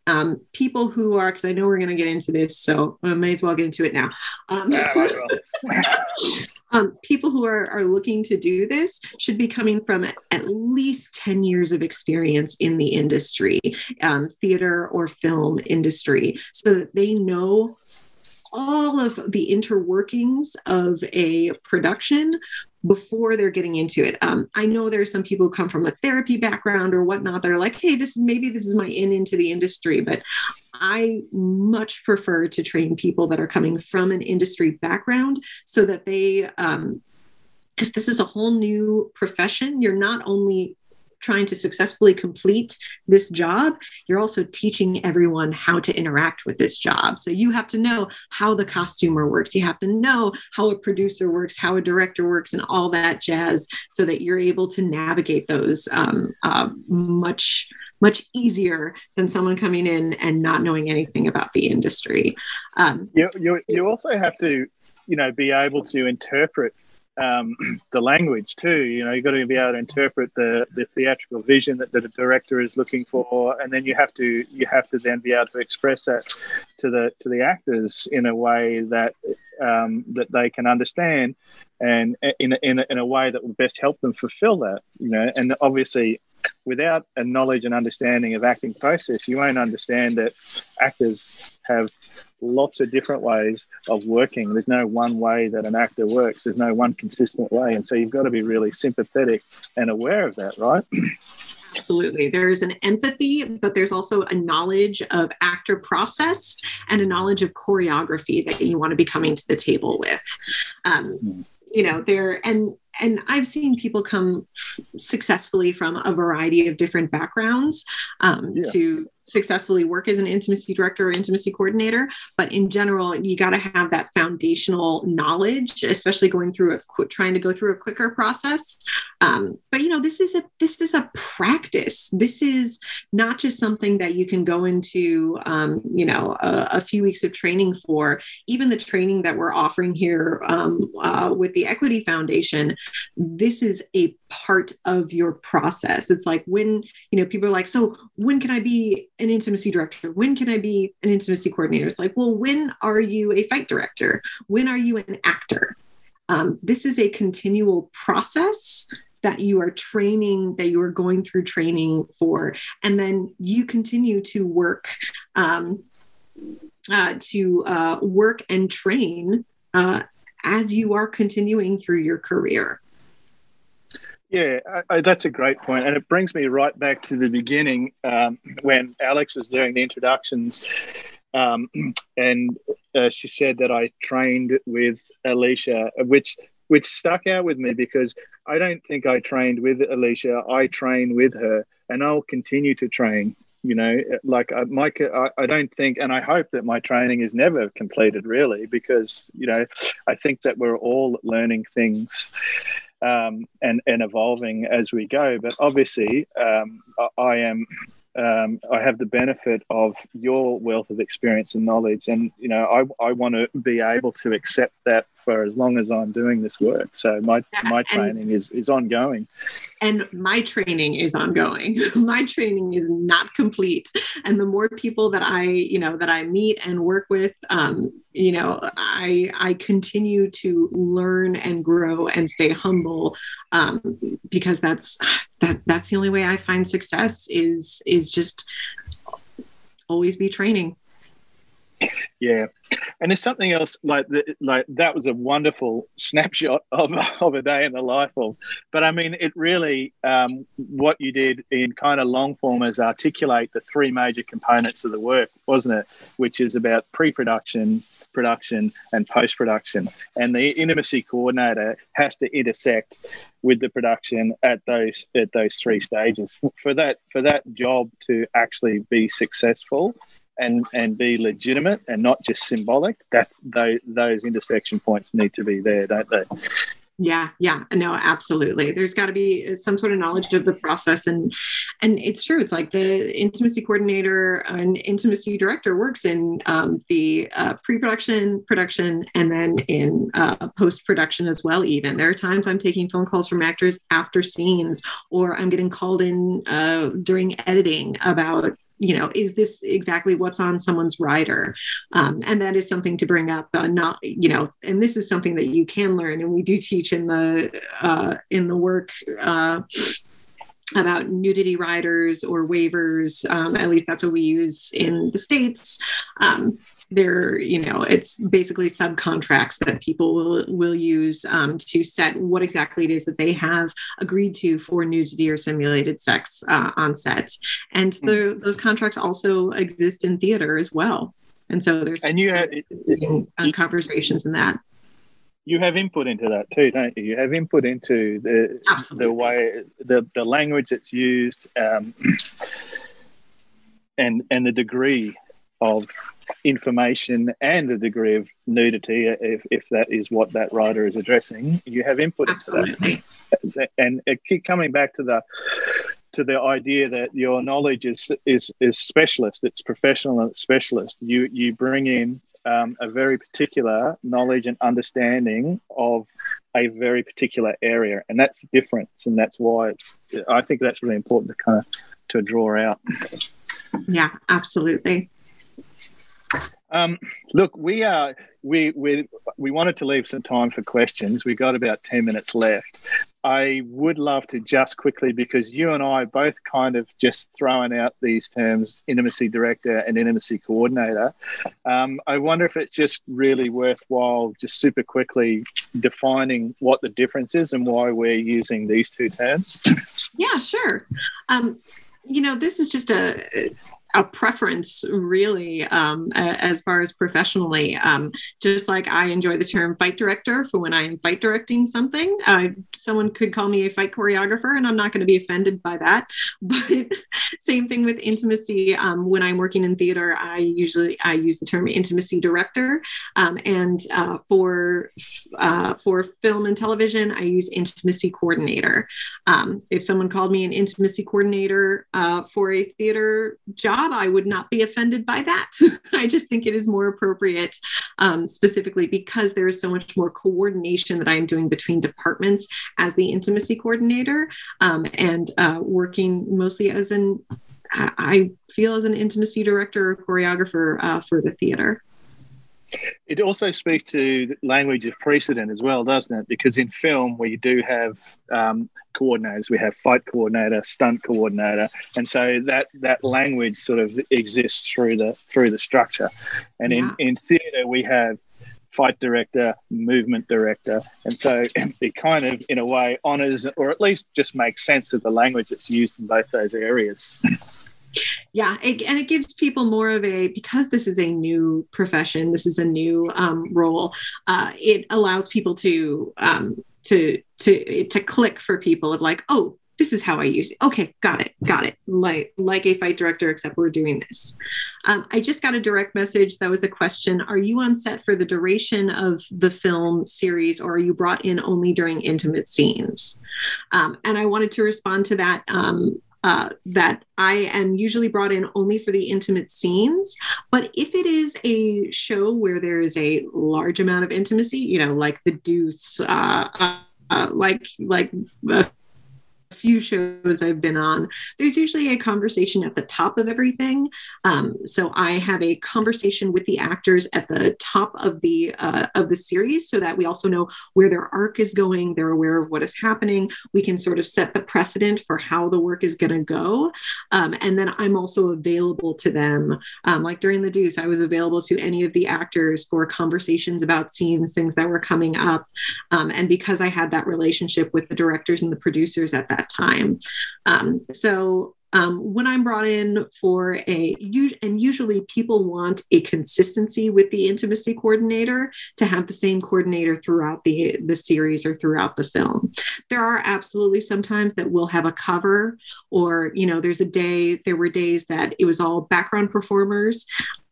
um, people who are because i know we're going to get into this so i may as well get into it now. Um, um, people who are, are looking to do this should be coming from at least 10 years of experience in the industry, um, theater or film industry, so that they know all of the interworkings of a production before they're getting into it. Um, I know there are some people who come from a therapy background or whatnot that are like, hey, this maybe this is my in into the industry, but I much prefer to train people that are coming from an industry background so that they um, because this is a whole new profession. You're not only trying to successfully complete this job, you're also teaching everyone how to interact with this job. So you have to know how the costumer works. You have to know how a producer works, how a director works, and all that jazz, so that you're able to navigate those um, uh, much much easier than someone coming in and not knowing anything about the industry. Um, you, you, you also have to, you know, be able to interpret um, the language too. You know, you've got to be able to interpret the, the theatrical vision that, that a director is looking for, and then you have to you have to then be able to express that to the to the actors in a way that um, that they can understand, and in in in a way that will best help them fulfill that. You know, and obviously. Without a knowledge and understanding of acting process, you won't understand that actors have lots of different ways of working. There's no one way that an actor works. There's no one consistent way. And so you've got to be really sympathetic and aware of that, right? Absolutely. There's an empathy, but there's also a knowledge of actor process and a knowledge of choreography that you want to be coming to the table with. Um, hmm. you know, there and and I've seen people come f- successfully from a variety of different backgrounds um, yeah. to successfully work as an intimacy director or intimacy coordinator. But in general you got to have that foundational knowledge especially going through a trying to go through a quicker process. Um, but you know this is a this is a practice. This is not just something that you can go into um, you know a, a, few weeks of training for. Even the training that we're offering here um, uh, with the equity foundation this is a part of your process it's like when you know people are like so when can i be an intimacy director? When can I be an intimacy coordinator? It's like, well, when are you a fight director? When are you an actor? Um, this is a continual process that you are training, that you are going through training for. And then you continue to work, um, uh, to uh, work and train uh, as you are continuing through your career. Yeah, I, I, that's a great point, and it brings me right back to the beginning um, when Alex was doing the introductions, um, and uh, she said that I trained with Alicia, which which stuck out with me because I don't think I trained with Alicia. I train with her, and I'll continue to train. You know, like uh, Mike, I, I don't think, and I hope that my training is never completed, really, because you know, I think that we're all learning things um, and and evolving as we go. But obviously, um, I am um, I have the benefit of your wealth of experience and knowledge, and you know I, I want to be able to accept that for as long as I'm doing this work. So my my training is is ongoing. And my training is ongoing. my training is not complete. And the more people that I you know that I meet and work with, um, you know, I I continue to learn and grow and stay humble um, because that's that that's the only way I find success is is just always be training. Yeah, and there's something else like the, like that was a wonderful snapshot of, of a day in the life of. But I mean, it really um, what you did in kind of long form is articulate the three major components of the work, wasn't it? Which is about pre-production, production, and post-production. And the intimacy coordinator has to intersect with the production at those at those three stages for that for that job to actually be successful and and be legitimate and not just symbolic that those, those intersection points need to be there don't they? Yeah yeah. No absolutely. There's got to be some sort of knowledge of the process and and it's true. It's like the intimacy coordinator and intimacy director works in um, the uh, pre-production production and then in uh, post-production as well even. There are times i'm taking phone calls from actors after scenes or i'm getting called in uh, during editing about you know is this exactly what's on someone's rider? Um, and that is something to bring up uh, not you know and this is something that you can learn and we do teach in the uh, in the work uh, about nudity riders or waivers. Um, at least that's what we use in the states. Um, they're you know it's basically subcontracts that people will will use um, to set what exactly it is that they have agreed to for nudity or simulated sex uh, on set and hmm. the, those contracts also exist in theater as well and so there's and you have uh, conversations in that you have input into that too, don't you? You have input into the Absolutely. the way the the language that's used, um, and and the degree of information and the degree of nudity, if, if that is what that rider is addressing, you have input Absolutely. into that. And it keep coming back to the to the idea that your knowledge is is is specialist, it's professional and it's specialist. You you bring in um, a very particular knowledge and understanding of a very particular area, and that's the difference, and that's why I think that's really important to kind of to draw out. Yeah, absolutely. Um, look, we are we we we wanted to leave some time for questions. We got about ten minutes left. I would love to just quickly because you and I both kind of just throwing out these terms, intimacy director and intimacy coordinator. Um, I wonder if it's just really worthwhile, just super quickly defining what the difference is and why we're using these two terms. Yeah, sure. Um, you know, this is just a a preference really um, as far as professionally. Um, just like i enjoy the term fight director for when i'm fight directing something. Uh, someone could call me a fight choreographer and i'm not going to be offended by that. But same thing with intimacy. Um, when i'm working in theater i usually i use the term intimacy director. Um, and uh, for uh, for film and television i use intimacy coordinator. Um, if someone called me an intimacy coordinator uh, for a theater job I would not be offended by that. I just think it is more appropriate, um, specifically because there is so much more coordination that I am doing between departments as the intimacy coordinator um, and uh, working mostly as an, I feel as an intimacy director or choreographer uh, for the theater. It also speaks to language of precedent as well, doesn't it? Because in film, we do have um, coordinators. We have fight coordinator, stunt coordinator, and so that that language sort of exists through the through the structure. And yeah. in in theatre, we have fight director, movement director, and so it kind of, in a way, honors or at least just makes sense of the language that's used in both those areas. Yeah, it, and it gives people more of a because this is a new profession, this is a new um, role. Uh, it allows people to um, to to to click for people of like, oh, this is how I use it. Okay, got it, got it. Like like a fight director, except we're doing this. Um, I just got a direct message that was a question. Are you on set for the duration of the film series, or are you brought in only during intimate scenes? Um, and I wanted to respond to that. Um, uh, that I am usually brought in only for the intimate scenes. But if it is a show where there is a large amount of intimacy, you know, like The Deuce, uh, uh, uh like like uh, few shows I've been on, there's usually a conversation at the top of everything. Um, so I have a conversation with the actors at the top of the uh, of the series, so that we also know where their arc is going. They're aware of what is happening. We can sort of set the precedent for how the work is going to go, um, and then I'm also available to them. Um, like during the Deuce, I was available to any of the actors for conversations about scenes, things that were coming up, um, and because I had that relationship with the directors and the producers at that time. Um, so um, when I'm brought in for a, and usually people want a consistency with the intimacy coordinator to have the same coordinator throughout the, the series or throughout the film. There are absolutely sometimes that we'll have a cover, or, you know, there's a day, there were days that it was all background performers.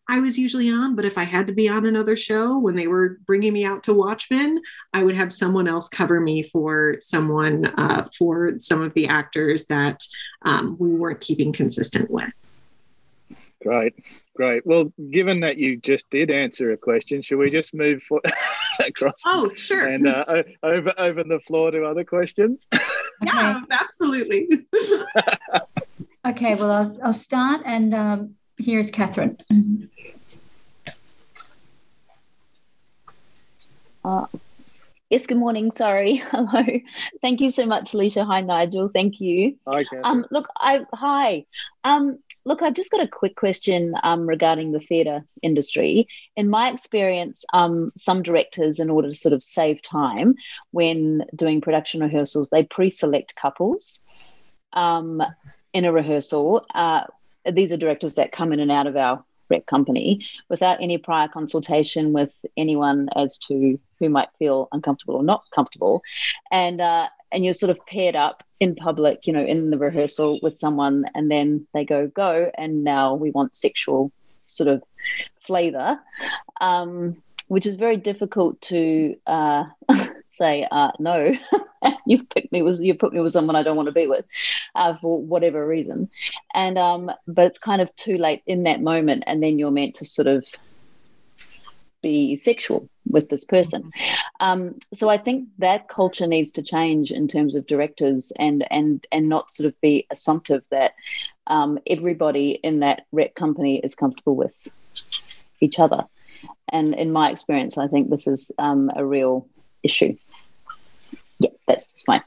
I was usually on, but if I had to be on another show when they were bringing me out to Watchmen, I would have someone else cover me for someone, uh, for some of the actors that um, we weren't keeping consistent with. Great, great. Well, given that you just did answer a question, should we just move for- across? Oh, sure. And uh, over open the floor to other questions. yeah, absolutely. okay, well, I'll, I'll start and. Um, here's Catherine. Uh, Yes, good morning. Sorry. Hello. Thank you so much, Alicia. Hi, Nigel. Thank you. Hi, um, look, I hi. Um, look, I've just got a quick question um, regarding the theatre industry. In my experience, um, some directors, in order to sort of save time when doing production rehearsals, they pre-select couples um, in a rehearsal. Uh, these are directors that come in and out of our rep company without any prior consultation with anyone as to who might feel uncomfortable or not comfortable. And uh, and you're sort of paired up in public you know in the rehearsal with someone and then they go go and now we want sexual sort of flavor um, which is very difficult to uh, say uh, no you've picked me was you put me with someone I don't want to be with uh, for whatever reason. And um, but it's kind of too late in that moment and then you're meant to sort of be sexual with this person. Um, so I think that culture needs to change in terms of directors and and and not sort of be assumptive that um, everybody in that rep company is comfortable with each other. And in my experience I think this is um, a real issue yeah, that's just my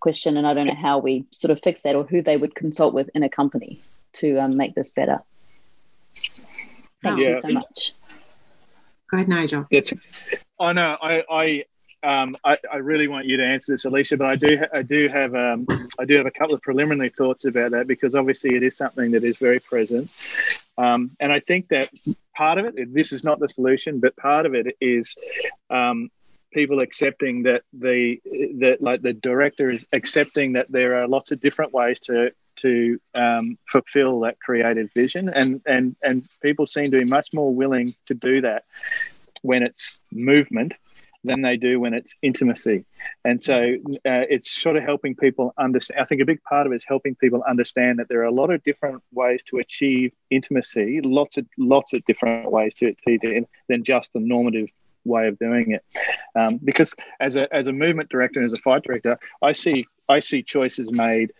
question. And I don't know how we sort of fix that or who they would consult with in a company to um, make this better. Thank yeah. you so much. Go ahead, Nigel. It's, I know. I, I um, I, I, really want you to answer this, Alicia, but I do I do have um, I do have a couple of preliminary thoughts about that because obviously it is something that is very present, um, and I think that part of it this is not the solution, but part of it is um, people accepting that the that like the director is accepting that there are lots of different ways to to um, fulfill that creative vision and and and people seem to be much more willing to do that when it's movement than they do when it's intimacy. And so uh, it's sort of helping people understand i think a big part of it is helping people understand that there are a lot of different ways to achieve intimacy lots of lots of different ways to achieve it than just the normative way of doing it. Um, because as a as a movement director and as a fight director, I see I see choices made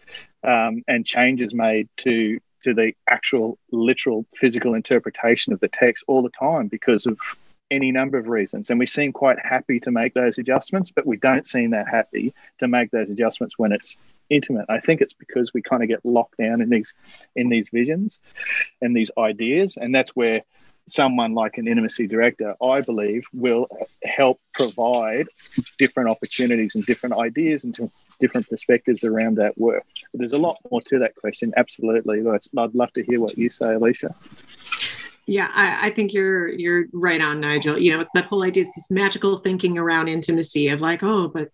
um, and changes made to to the actual literal physical interpretation of the text all the time because of any number of reasons. And we seem quite happy to make those adjustments, but we don't seem that happy to make those adjustments when it's intimate. I think it's because we kind of get locked down in these in these visions and these ideas, and that's where someone like an intimacy director, I believe, will help provide different opportunities and different ideas and different perspectives around that work. But there's a lot more to that question, absolutely. I'd love to hear what you say, Alicia. Yeah, I, I, think you're you're right on, Nigel. You know, it's that whole idea, it's this magical thinking around intimacy of like, oh, but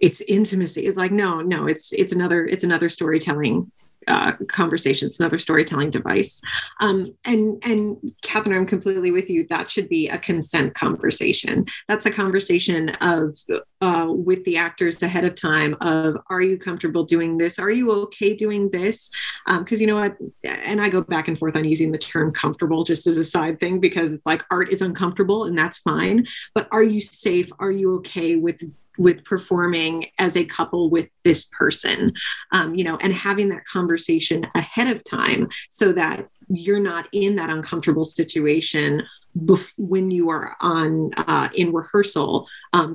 it's intimacy. It's like, no, no, it's it's another it's another storytelling uh, conversations, another storytelling device. Um, and and Catherine, I'm completely with you. That should be a consent conversation. That's a conversation of uh, with the actors ahead of time of Are you comfortable doing this? Are you okay doing this? Because um, you know what, and I go back and forth on using the term comfortable just as a side thing because it's like art is uncomfortable and that's fine. But are you safe? Are you okay with with performing as a couple with this person um, you know and having that conversation ahead of time so that you're not in that uncomfortable situation bef- when you are on uh, in rehearsal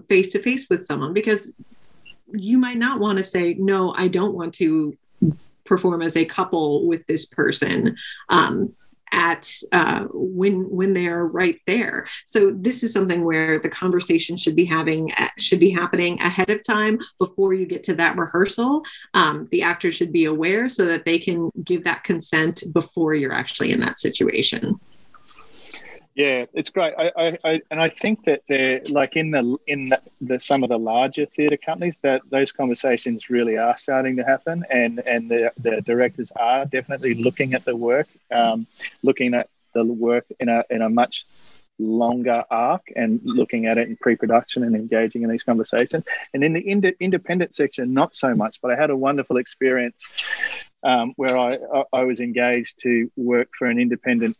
face to face with someone because you might not want to say no i don't want to perform as a couple with this person. Um, at uh, when when they're right there. So this is something where the conversation should be having uh, should be happening ahead of time before you get to that rehearsal. Um, the actor should be aware so that they can give that consent before you're actually in that situation. Yeah, it's great. I, I, I, and I think that they're like in the in the, the some of the larger theatre companies that those conversations really are starting to happen, and and the, the directors are definitely looking at the work, um, looking at the work in a in a much longer arc and looking at it in pre-production and engaging in these conversations. And in the ind- independent section, not so much. But I had a wonderful experience um, where I, I was engaged to work for an independent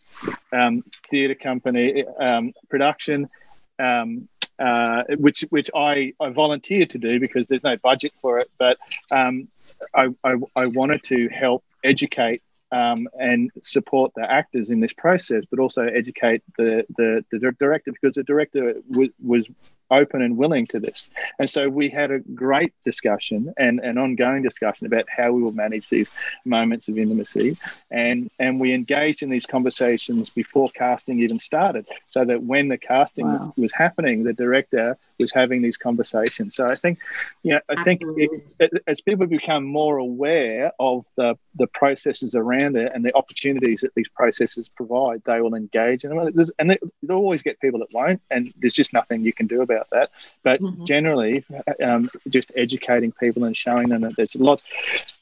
um, theatre company um, production. Um, uh, which which I, I volunteered to do because there's no budget for it, but um, I, I, I wanted to help educate um, and support the actors in this process, but also educate the, the, the director because the director was, was open and willing to this. And so we had a great discussion and an ongoing discussion about how we will manage these moments of intimacy. And, and we engaged in these conversations before casting even started, so that when the casting wow. was happening, the director was having these conversations. So I think, you know, I Absolutely. think it, it, as people become more aware of the, the processes around it and the opportunities that these processes provide, they will engage. And, and they, will always get people that won't, and there's just nothing you can do about that. But mm-hmm. generally, um, just educating people and showing them that there's a lot,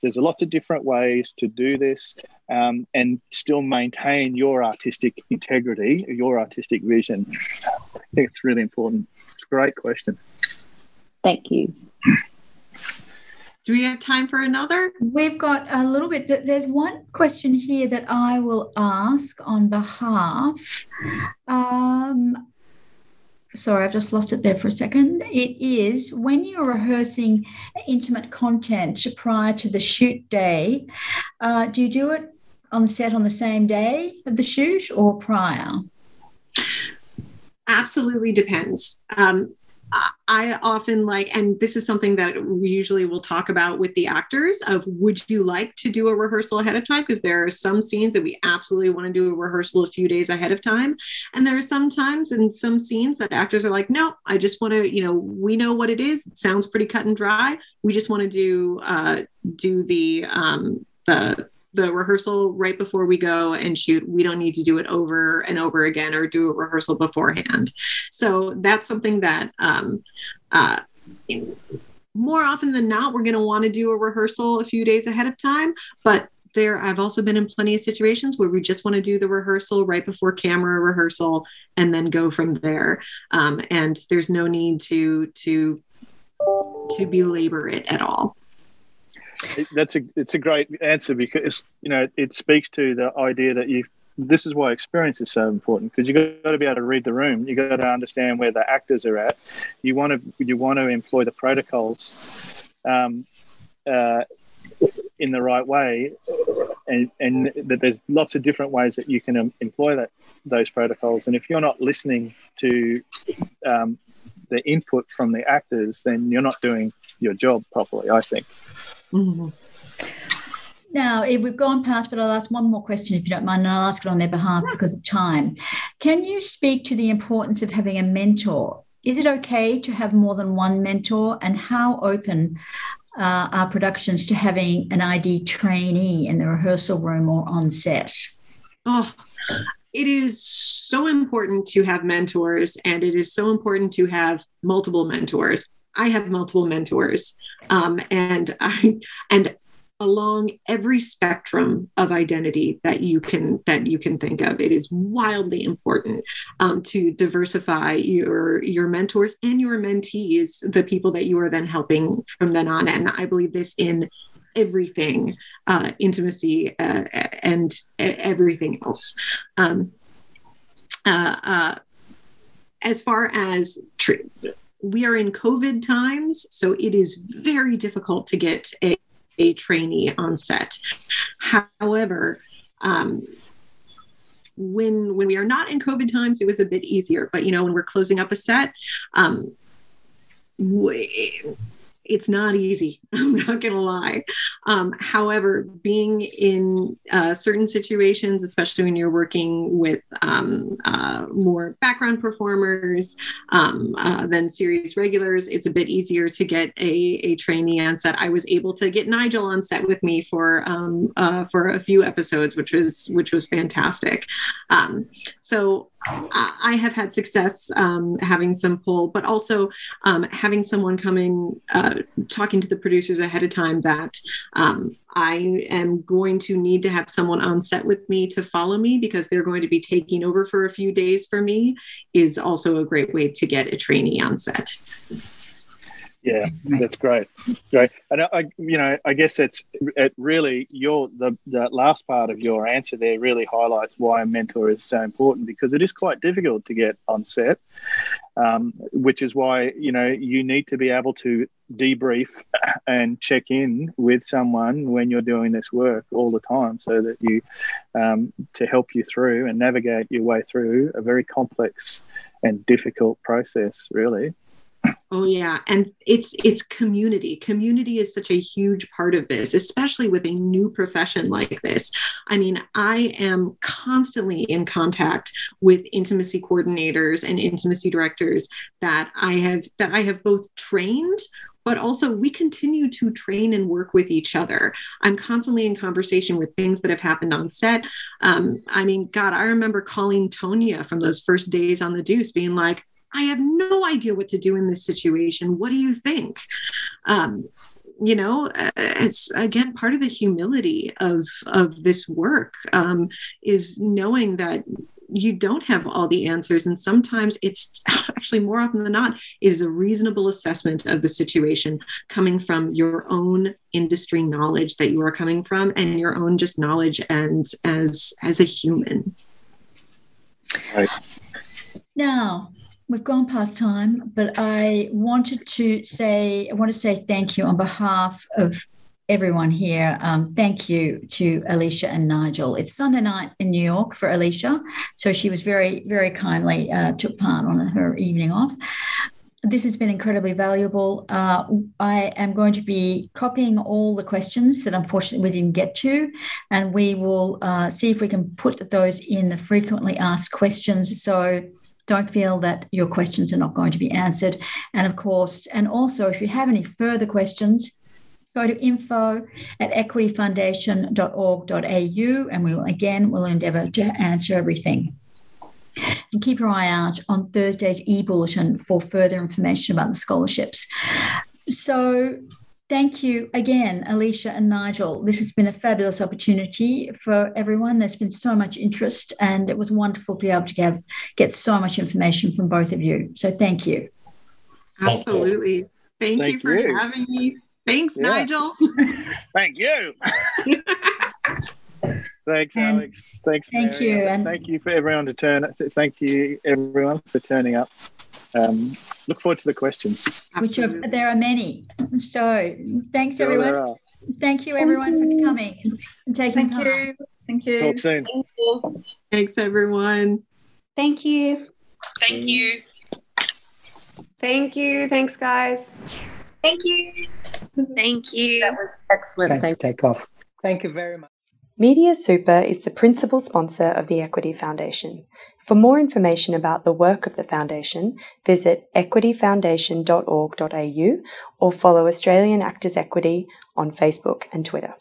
there's a lots of different ways to do this. Um, and still maintain your artistic integrity, your artistic vision. I think it's really important It's a great question. Thank you. Do we have time for another? We've got a little bit. There's one question here that I will ask on behalf. Um, sorry, I've just lost it there for a second. It is when you're rehearsing intimate content prior to the shoot day, uh, do you do it on the set on the same day of the shoot or prior? absolutely depends. Um, I often like, and this is something that we usually will talk about with the actors of would you like to do a rehearsal ahead of time? Because there are some scenes that we absolutely want to do a rehearsal a few days ahead of time. And there are some times and some scenes that actors are like, no, I just want to, you know, we know what it is. It sounds pretty cut and dry. We just want to do, uh, do the, um, the the rehearsal right before we go and shoot. We don't need to do it over and over again or do a rehearsal beforehand. So that's something that um, uh, more often than not, we're going to want to do a rehearsal a few days ahead of time. But there, I've also been in plenty of situations where we just want to do the rehearsal right before camera rehearsal and then go from there. Um, and there's no need to to to belabor it at all that's a it's a great answer because you know it speaks to the idea that you this is why experience is so important because you've got to be able to read the room. You've got to understand where the actors are at. You want to you want to employ the protocols um, uh, in the right way and and that there's lots of different ways that you can um, employ that those protocols. And if you're not listening to um, the input from the actors then you're not doing your job properly i think Mm-hmm. Now, if we've gone past, but I'll ask one more question if you don't mind, and I'll ask it on their behalf because of time. Can you speak to the importance of having a mentor? Is it okay to have more than one mentor, and how open uh, are productions to having an ID trainee in the rehearsal room or on set? Oh, it is so important to have mentors, and it is so important to have multiple mentors. I have multiple mentors, um, and I and along every spectrum of identity that you can that you can think of it is wildly important um, to diversify your your mentors and your mentees the people that you are then helping from then on. And i believe this in everything uh, intimacy uh, and everything else. Um, uh, uh as far as tr- we are in COVID times, so it is very difficult to get a, a trainee on set. However, um, when when we are not in COVID times, it was a bit easier. But you know, when we're closing up a set, um, we, it's not easy. I'm not going to lie. Um, however, being in uh, certain situations, especially when you're working with um, uh, more background performers um, uh, than series regulars, it's a bit easier to get a, a trainee on set. I was able to get Nigel on set with me for um, uh, for a few episodes, which was which was fantastic. Um, so I have had success um, having some pull, but also um, having someone coming, uh, talking to the producers ahead of time that um, I am going to need to have someone on set with me to follow me because they're going to be taking over for a few days for me is also a great way to get a trainee on set. Yeah, that's great, great. And I, you know, I guess it's it really your the the last part of your answer there really highlights why a mentor is so important because it is quite difficult to get on set, um, which is why you know you need to be able to debrief and check in with someone when you're doing this work all the time, so that you um, to help you through and navigate your way through a very complex and difficult process, really. Oh yeah, and it's it's community. Community is such a huge part of this, especially with a new profession like this. I mean, I am constantly in contact with intimacy coordinators and intimacy directors that I have that I have both trained but also we continue to train and work with each other. I'm constantly in conversation with things that have happened on set. Um, I mean, God, I remember calling Tonia from those first days on the Deuce, being like, I have no idea what to do in this situation. What do you think? Um, you know, uh, it's again part of the humility of of this work um, is knowing that you don't have all the answers and sometimes it's actually more often than not it is a reasonable assessment of the situation coming from your own industry knowledge that you are coming from and your own just knowledge and as as a human right now we've gone past time, but I wanted to say, I want to say thank you on behalf of everyone here. Um, thank you to Alicia and Nigel. It's Sunday night in New York for Alicia, so she was very, very kindly uh, took part on her evening off. This has been incredibly valuable. Uh, I am going to be copying all the questions that unfortunately we didn't get to, and we will uh, see if we can put those in the frequently asked questions. So don't feel that your questions are not going to be answered. And of course, and also if you have any further questions, go to info at equityfoundation.org.au and we will again will endeavour to answer everything. And keep your eye out on Thursday's e-bulletin for further information about the scholarships. So Thank you again, Alicia and Nigel. This has been a fabulous opportunity for everyone. There's been so much interest, and it was wonderful to be able to have, get so much information from both of you. So, thank you. Absolutely. Thank, thank you for you. having me. Thanks, yeah. Nigel. thank you. Thanks, and Alex. Thanks. Thank Mary. you. And thank you for everyone to turn. Thank you, everyone, for turning up um, look forward to the questions. Which are, there are many. So thanks sure everyone. Thank you everyone for coming and taking Thank you. Thank you. Talk soon. Thank you. Thanks everyone. Thank you. Thank you. Thank you. Thanks guys. Thank you. Thank you. That was excellent. Thank you. take off. Thank you very much. Media Super is the principal sponsor of the Equity Foundation. For more information about the work of the Foundation, visit equityfoundation.org.au or follow Australian Actors Equity on Facebook and Twitter.